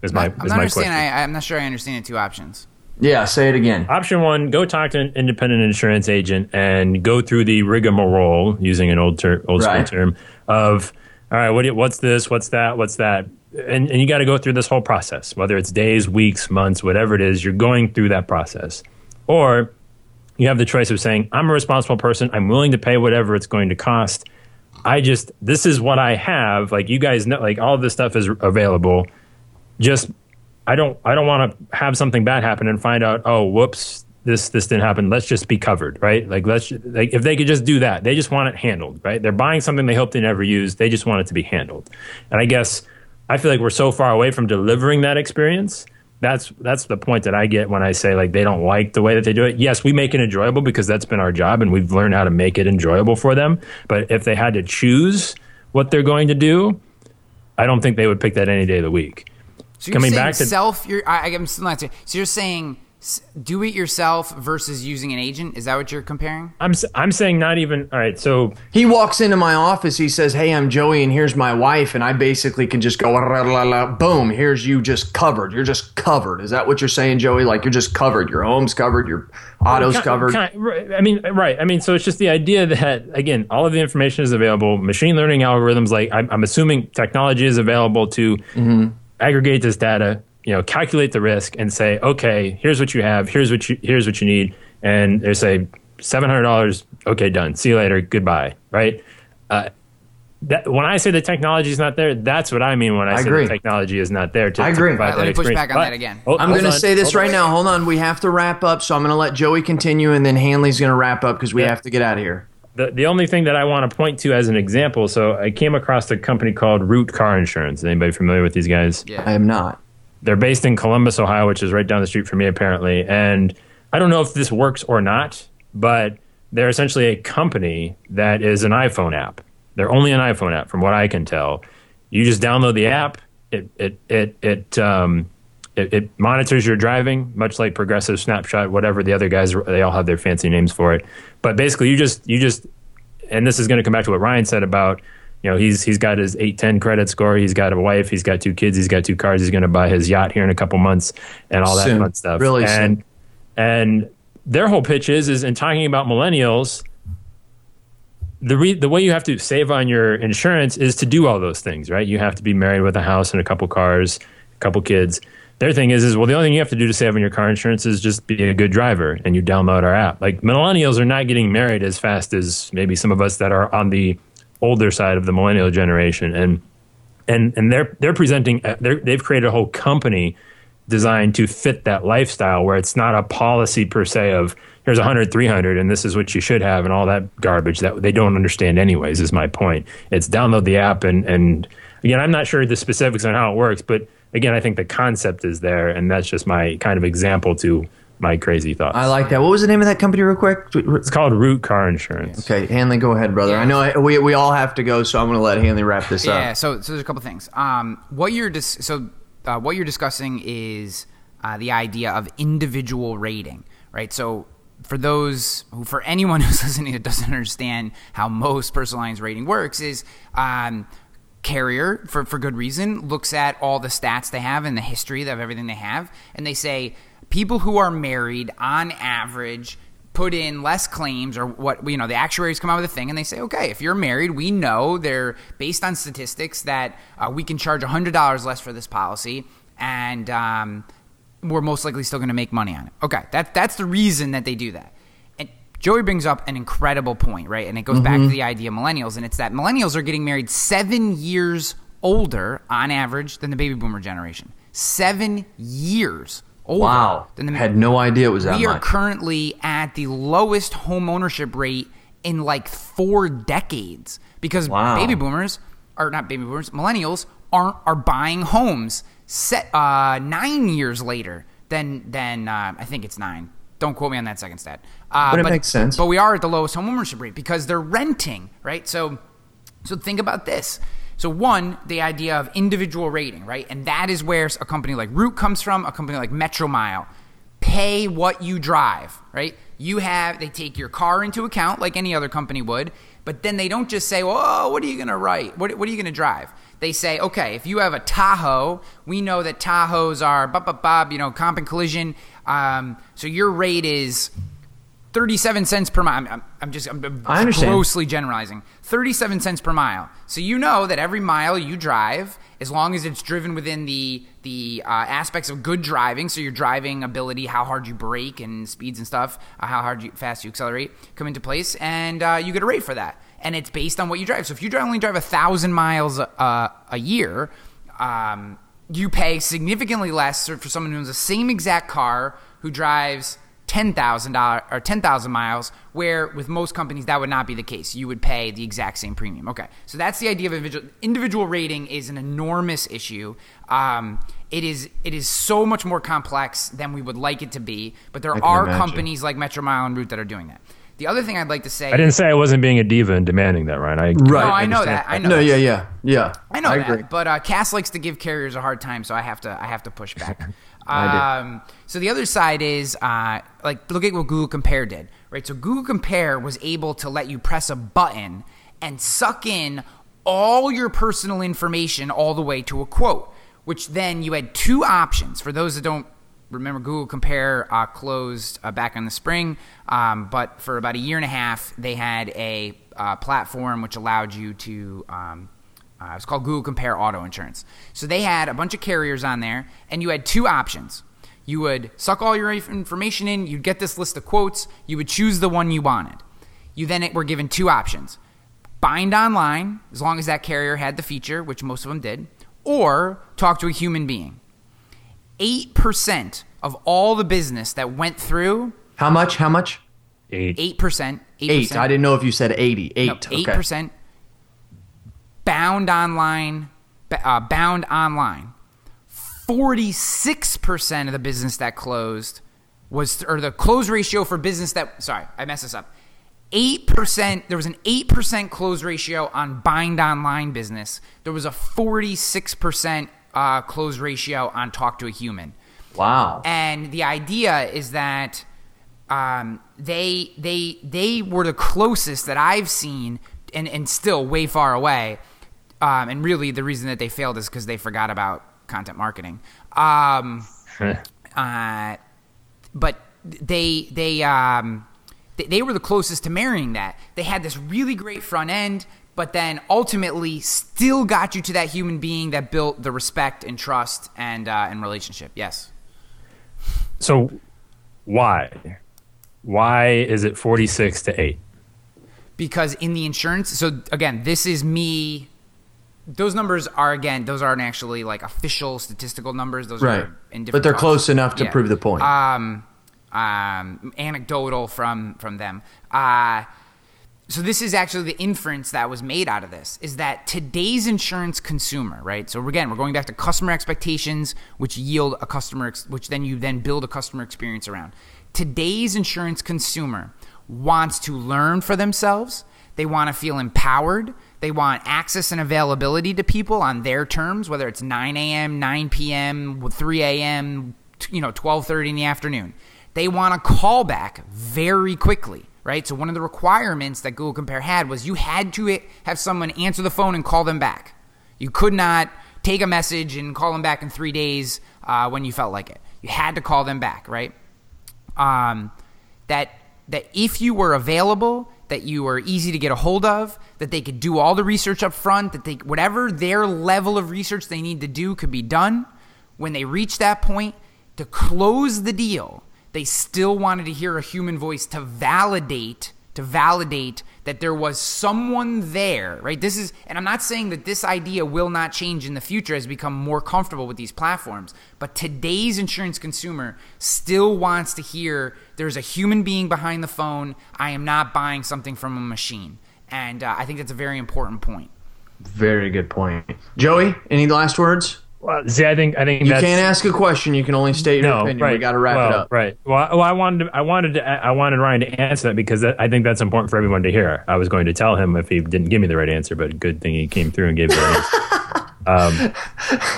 Is my I'm is not my understanding. question. I, I'm not sure I understand the two options. Yeah, say it again. Option one: Go talk to an independent insurance agent and go through the rigmarole, using an old ter- old Right. school term of, all right, what do you, what's this? What's that? What's that? And, and you got to go through this whole process, whether it's days, weeks, months, whatever it is. You're going through that process, or you have the choice of saying, I'm a responsible person. I'm willing to pay whatever it's going to cost. I just this is what I have. Like you guys know, like all of this stuff is available. Just I don't I don't want to have something bad happen and find out oh whoops this this didn't happen. Let's just be covered, right? Like let's like if they could just do that, they just want it handled, right? They're buying something they hope they never use. They just want it to be handled. And I guess I feel like we're so far away from delivering that experience. That's that's the point that I get when I say like they don't like the way that they do it. Yes, we make it enjoyable because that's been our job and we've learned how to make it enjoyable for them. But if they had to choose what they're going to do, I don't think they would pick that any day of the week. So you're Coming saying back to- self. You're, I, I'm still not. So you're saying do it yourself versus using an agent. Is that what you're comparing? I'm s- I'm saying not even all right. So He walks into my office. He says, "Hey, I'm Joey, and here's my wife." And I basically can just go, "La, la, la, boom. Here's you, just covered. You're just covered. Is that what you're saying, Joey? Like you're just covered. Your home's covered. Your auto's Ki- covered. ki- right, I mean, right. I mean, so it's just the idea that again, all of the information is available. Machine learning algorithms, like I'm, I'm assuming, technology is available to Mm-hmm. Aggregate this data. You know, calculate the risk and say, okay, here's what you have. Here's what you here's what you need. And they say seven hundred dollars. Okay, done. See you later. Goodbye. Right. Uh, that, when I say the technology is not there, that's what I mean when I, I say agree. the technology is not there. To, I agree. provide All right, let that me push experience. back on But- that again. hold- I'm going to say this Hold right on. now. Hold on. We have to wrap up, so I'm going to let Joey continue, and then Hanley's going to wrap up because we have to get out of here. The, the only thing that I want to point to as an example, so I came across a company called Root Car Insurance. Anybody familiar with these guys? Yeah. I am not. They're based in Columbus, Ohio, which is right down the street from me, apparently. And I don't know if this works or not, but they're essentially a company that is an iPhone app. They're only an iPhone app, from what I can tell. You just download the app. It it it it um, it, it monitors your driving, much like Progressive Snapshot, whatever the other guys. They all have their fancy names for it. But basically, you just you just, and this is going to come back to what Ryan said about, you know, he's he's got his eight ten credit score. He's got a wife. He's got two kids. He's got two cars. He's going to buy his yacht here in a couple months, and all that Soon. fun stuff. Really and soon. and their whole pitch is is in talking about millennials the re- the way you have to save on your insurance is to do all those things, right? You have to be married with a house and a couple cars, a couple kids. Their thing is, is well, the only thing you have to do to save on your car insurance is just be a good driver, and you download our app. Like millennials are not getting married as fast as maybe some of us that are on the older side of the millennial generation, and and and they're they're presenting uh, they're, they've created a whole company designed to fit that lifestyle where it's not a policy per se of here's 100 300 and this is what you should have and all that garbage that they don't understand anyways is my point it's download the app and and again i'm not sure the specifics on how it works but again i think the concept is there and that's just my kind of example to my crazy thoughts I like that. What was the name of that company, real quick? it's called root car insurance Okay, Hanley, go ahead, brother. I know I, we, we all have to go, so I'm going to let Hanley wrap this Yeah, up. so so there's a couple things. Um, what you're dis- so uh, what you're discussing is uh, the idea of individual rating, right? So for those who, for anyone who's listening that doesn't understand how most personal lines rating works, is um, carrier for for good reason looks at all the stats they have and the history of everything they have, and they say people who are married on average put in less claims or what you know the actuaries come out with a thing and they say okay if you're married we know they're based on statistics that uh, we can charge $100 less for this policy and um, we're most likely still going to make money on it. Okay that, that's the reason that they do that joey brings up an incredible point right and it goes back to the idea of millennials and it's that millennials are getting married seven years older on average than the baby boomer generation seven years older Wow. than the Had no idea it was that we are currently at the lowest home ownership rate in like four decades because Wow. baby boomers or not baby boomers millennials aren't are buying homes set uh, nine years later than than uh, I think it's nine. Don't quote me on that second stat. Uh, But it makes sense. But we are at the lowest homeownership rate because they're renting, right? So so think about this. So one, the idea of individual rating, right? And that is where a company like Root comes from, a company like Metro Mile. Pay what you drive, right? You have they take your car into account like any other company would, but then they don't just say, "Oh, what are you going to write? What, what are you going to drive?" They say, "Okay, if you have a Tahoe, we know that Tahoes are bop bop bop, you know, comp and collision. Um, so your rate is 37 cents per mile. I'm, I'm, just I'm, I'm grossly generalizing. 37 cents per mile. So you know that every mile you drive, as long as it's driven within the the uh, aspects of good driving, so your driving ability, how hard you brake and speeds and stuff, uh, how hard you fast you accelerate, come into place, and uh, you get a rate for that. And it's based on what you drive. So if you drive, only drive a thousand miles uh, a year, um, you pay significantly less for someone who owns the same exact car who drives ten thousand dollars or ten thousand miles, where with most companies that would not be the case. You would pay the exact same premium. Okay, so that's the idea of individual individual rating is an enormous issue. Um, it is it is so much more complex than we would like it to be, but there are imagine. companies like Metro Mile and Root that are doing that. The other thing I'd like to say, i didn't say i wasn't being a diva and demanding that ryan i Right. No, I know understand. that. I know No, that. yeah, yeah, yeah. I know I that, agree. but uh, Cass likes to give carriers a hard time, so I have to I have to push back. I um, so the other side is uh, like look at what Google Compare did, right? So Google Compare was able to let you press a button and suck in all your personal information all the way to a quote, which then you had two options for those that don't remember Google Compare uh, closed uh, back in the spring, um, but for about a year and a half, they had a uh, platform which allowed you to. Um, uh, it's called Google Compare Auto Insurance. So they had a bunch of carriers on there, and you had two options. You would suck all your information in, you'd get this list of quotes, you would choose the one you wanted. You then were given two options bind online, as long as that carrier had the feature, which most of them did, or talk to a human being. 8% of all the business that went through, How much? How much? eight 8%, 8%, Eight. I didn't know if you said 80. Eight. no, okay. 8% bound online, uh, bound online. 46% of the business that closed was, or the close ratio for business that, sorry, I messed this up. 8%, there was an 8% close ratio on bind online business. There was a 46% uh, close ratio on talk to a human. Wow. And the idea is that um, they they they were the closest that I've seen, and and still way far away. Um, and really, the reason that they failed is because they forgot about content marketing. Um, uh, but they they um, they, they were the closest to marrying that. They had this really great front end, but then ultimately still got you to that human being that built the respect and trust and uh, and relationship. Yes. so why why is it 46 to 8 because in the insurance so again this is me those numbers are again those aren't actually like official statistical numbers those Right. are in different But they're talks. close enough to Yeah. prove the point. um, um, anecdotal from from them uh, so this is actually the inference that was made out of this is that today's insurance consumer right? So again we're going back to customer expectations which yield a customer ex- which then you then build a customer experience around. Today's insurance consumer wants to learn for themselves. They want to feel empowered. They want access and availability to people on their terms whether it's 9 a.m 9 p.m 3 a.m you know 12.30 in the afternoon. They want a callback very quickly right? So one of the requirements that Google Compare had was you had to have someone answer the phone and call them back. You could not take a message and call them back in three days uh, when you felt like it. You had to call them back, right? Um, that that if you were available, that you were easy to get a hold of, that they could do all the research up front, that they whatever their level of research they need to do could be done. When they reach that point, to close the deal, they still wanted to hear a human voice to validate to validate that there was someone there, right? This is, and I'm not saying that this idea will not change in the future as we become more comfortable with these platforms, but today's insurance consumer still wants to hear there's a human being behind the phone. I am not buying something from a machine. And uh, I think that's a very important point. Very good point. Joey, any last words? Well, see, I think I think You can't ask a question. You can only state your no, opinion. right. We got to wrap well, it up. Right. Well, I- well, I wanted to, I wanted to, I wanted Ryan to answer that because that, I think that's important for everyone to hear. I was going to tell him if he didn't give me the right answer, but good thing he came through and gave the right answer. Um,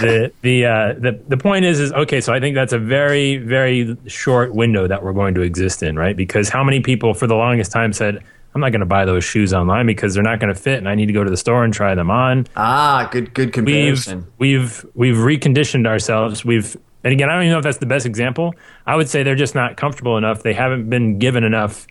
the the uh, the the point is is okay. So I think that's a very very short window that we're going to exist in, right? Because how many people for the longest time said. I'm not going to buy those shoes online because they're not going to fit, and I need to go to the store and try them on Ah, good good comparison. we've we've we've reconditioned ourselves. We've and again, I don't even know if that's the best example. I would say they're just not comfortable enough. They haven't been given enough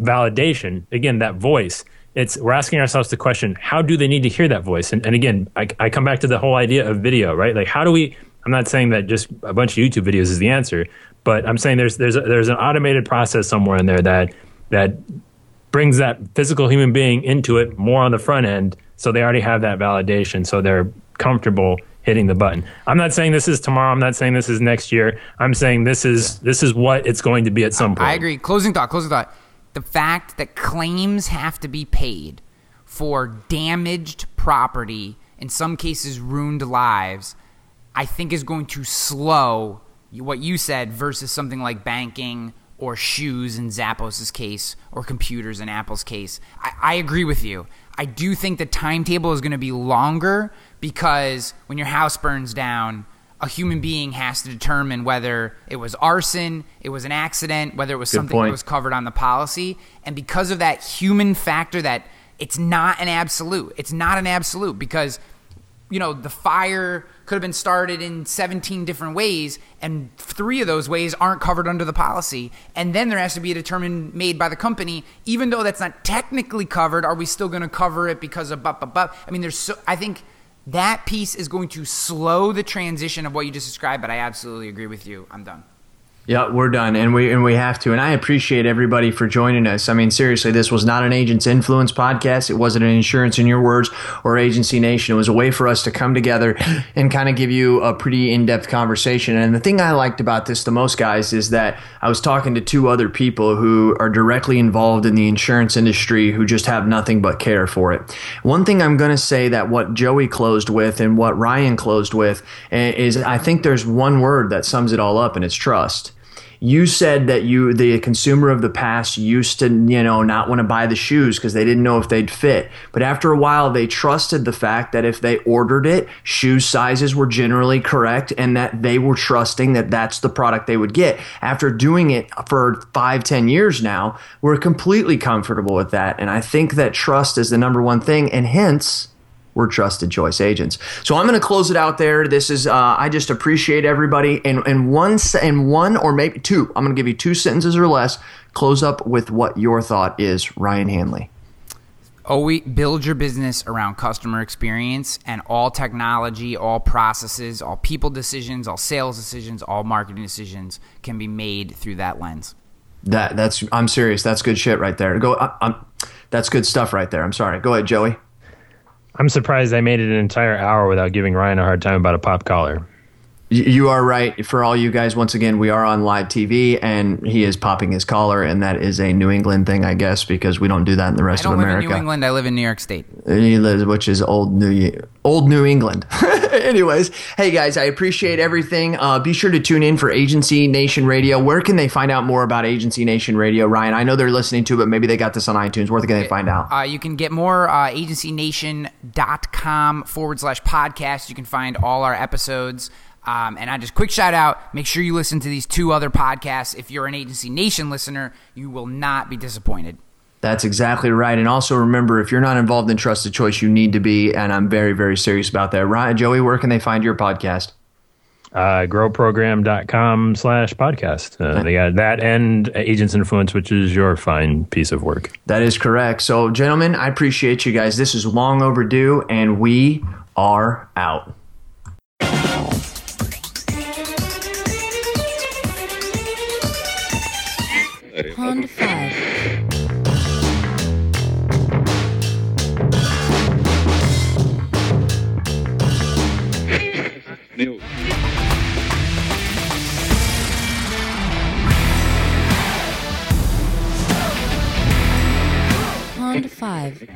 validation. Again, that voice. It's we're asking ourselves the question: How do they need to hear that voice? And, and again, I, I come back to the whole idea of video, right? Like, how do we? I'm not saying that just a bunch of YouTube videos is the answer, but I'm saying there's there's a, there's an automated process somewhere in there that that brings that physical human being into it more on the front end so they already have that validation so they're comfortable hitting the button i'm not saying this is tomorrow i'm not saying this is next year i'm saying this is this is what it's going to be at some point I agree. Closing thought. Closing thought. The fact that claims have to be paid for damaged property, in some cases ruined lives, I think is going to slow what you said versus something like banking or shoes in Zappos' case or computers in Apple's case. I, I agree with you. I do think the timetable is going to be longer because when your house burns down, a human being has to determine whether it was arson, it was an accident, whether it was Good something point. that was covered on the policy. And because of that human factor, that it's not an absolute. It's not an absolute because, you know, the fire could have been started in 17 different ways, and three of those ways aren't covered under the policy. And then there has to be a determination made by the company, even though that's not technically covered. Are we still going to cover it because of but but but? I mean, there's so I think that piece is going to slow the transition of what you just described. But I absolutely agree with you. I'm done. Yeah, we're done, and we and we have to. And I appreciate everybody for joining us. I mean, seriously, this was not an Agents Influence podcast. It wasn't an Insurance in Your Words or Agency Nation. It was a way for us to come together and kind of give you a pretty in depth conversation. And the thing I liked about this the most, guys, is that I was talking to two other people who are directly involved in the insurance industry who just have nothing but care for it. One thing I'm going to say that what Joey closed with and what Ryan closed with eh, is I think there's one word that sums it all up, and it's trust you said that you the consumer of the past used to you know not want to buy the shoes because they didn't know if they'd fit. But after a while they trusted the fact that if they ordered it shoe sizes were generally correct and that they were trusting that that's the product they would get. After doing it for five ten years now we're completely comfortable with that. And i think that trust is the number one thing. And hence we're trusted choice agents. So I'm going to close it out there. This is uh, I just appreciate everybody And in one in one or maybe two. I'm going to give you two sentences or less. Close up with what your thought is, Ryan Hanley. always build your business around customer experience and all technology, all processes, all people decisions, all sales decisions, all marketing decisions can be made through that lens. That that's I'm serious. That's good shit right there. Go. I, I'm, that's good stuff right there. I'm sorry. Go ahead, Joey. I'm surprised I made it an entire hour without giving Ryan a hard time about a pop collar. You are right. For all you guys, once again, we are on live TV, and he is popping his collar, and that is a New England thing, I guess, because we don't do that in the I rest don't of live in America. New England. I live in New York State. He lives, which is old New old New England. Anyways, hey guys, I appreciate everything. Uh, be sure to tune in for Agency Nation Radio. Where can they find out more about Agency Nation Radio, Ryan? I know they're listening to, it, but maybe they got this on iTunes. Where can they find out? Uh, you can get more uh, agencynation.com forward slash podcast. You can find all our episodes. Um, and I just quick shout out make sure you listen to these two other podcasts. If you're an Agency Nation listener, you will not be disappointed. That's exactly right. And also remember, if you're not involved in Trusted Choice, you need to be. And I'm very, very serious about that. Ryan, Joey, where can they find your podcast? Uh, growprogram.com slash podcast. Uh, they got that and Agents Influence, which is your fine piece of work. That is correct. So, gentlemen, I appreciate you guys. This is long overdue, and we are out. Pond 5. Pond 5.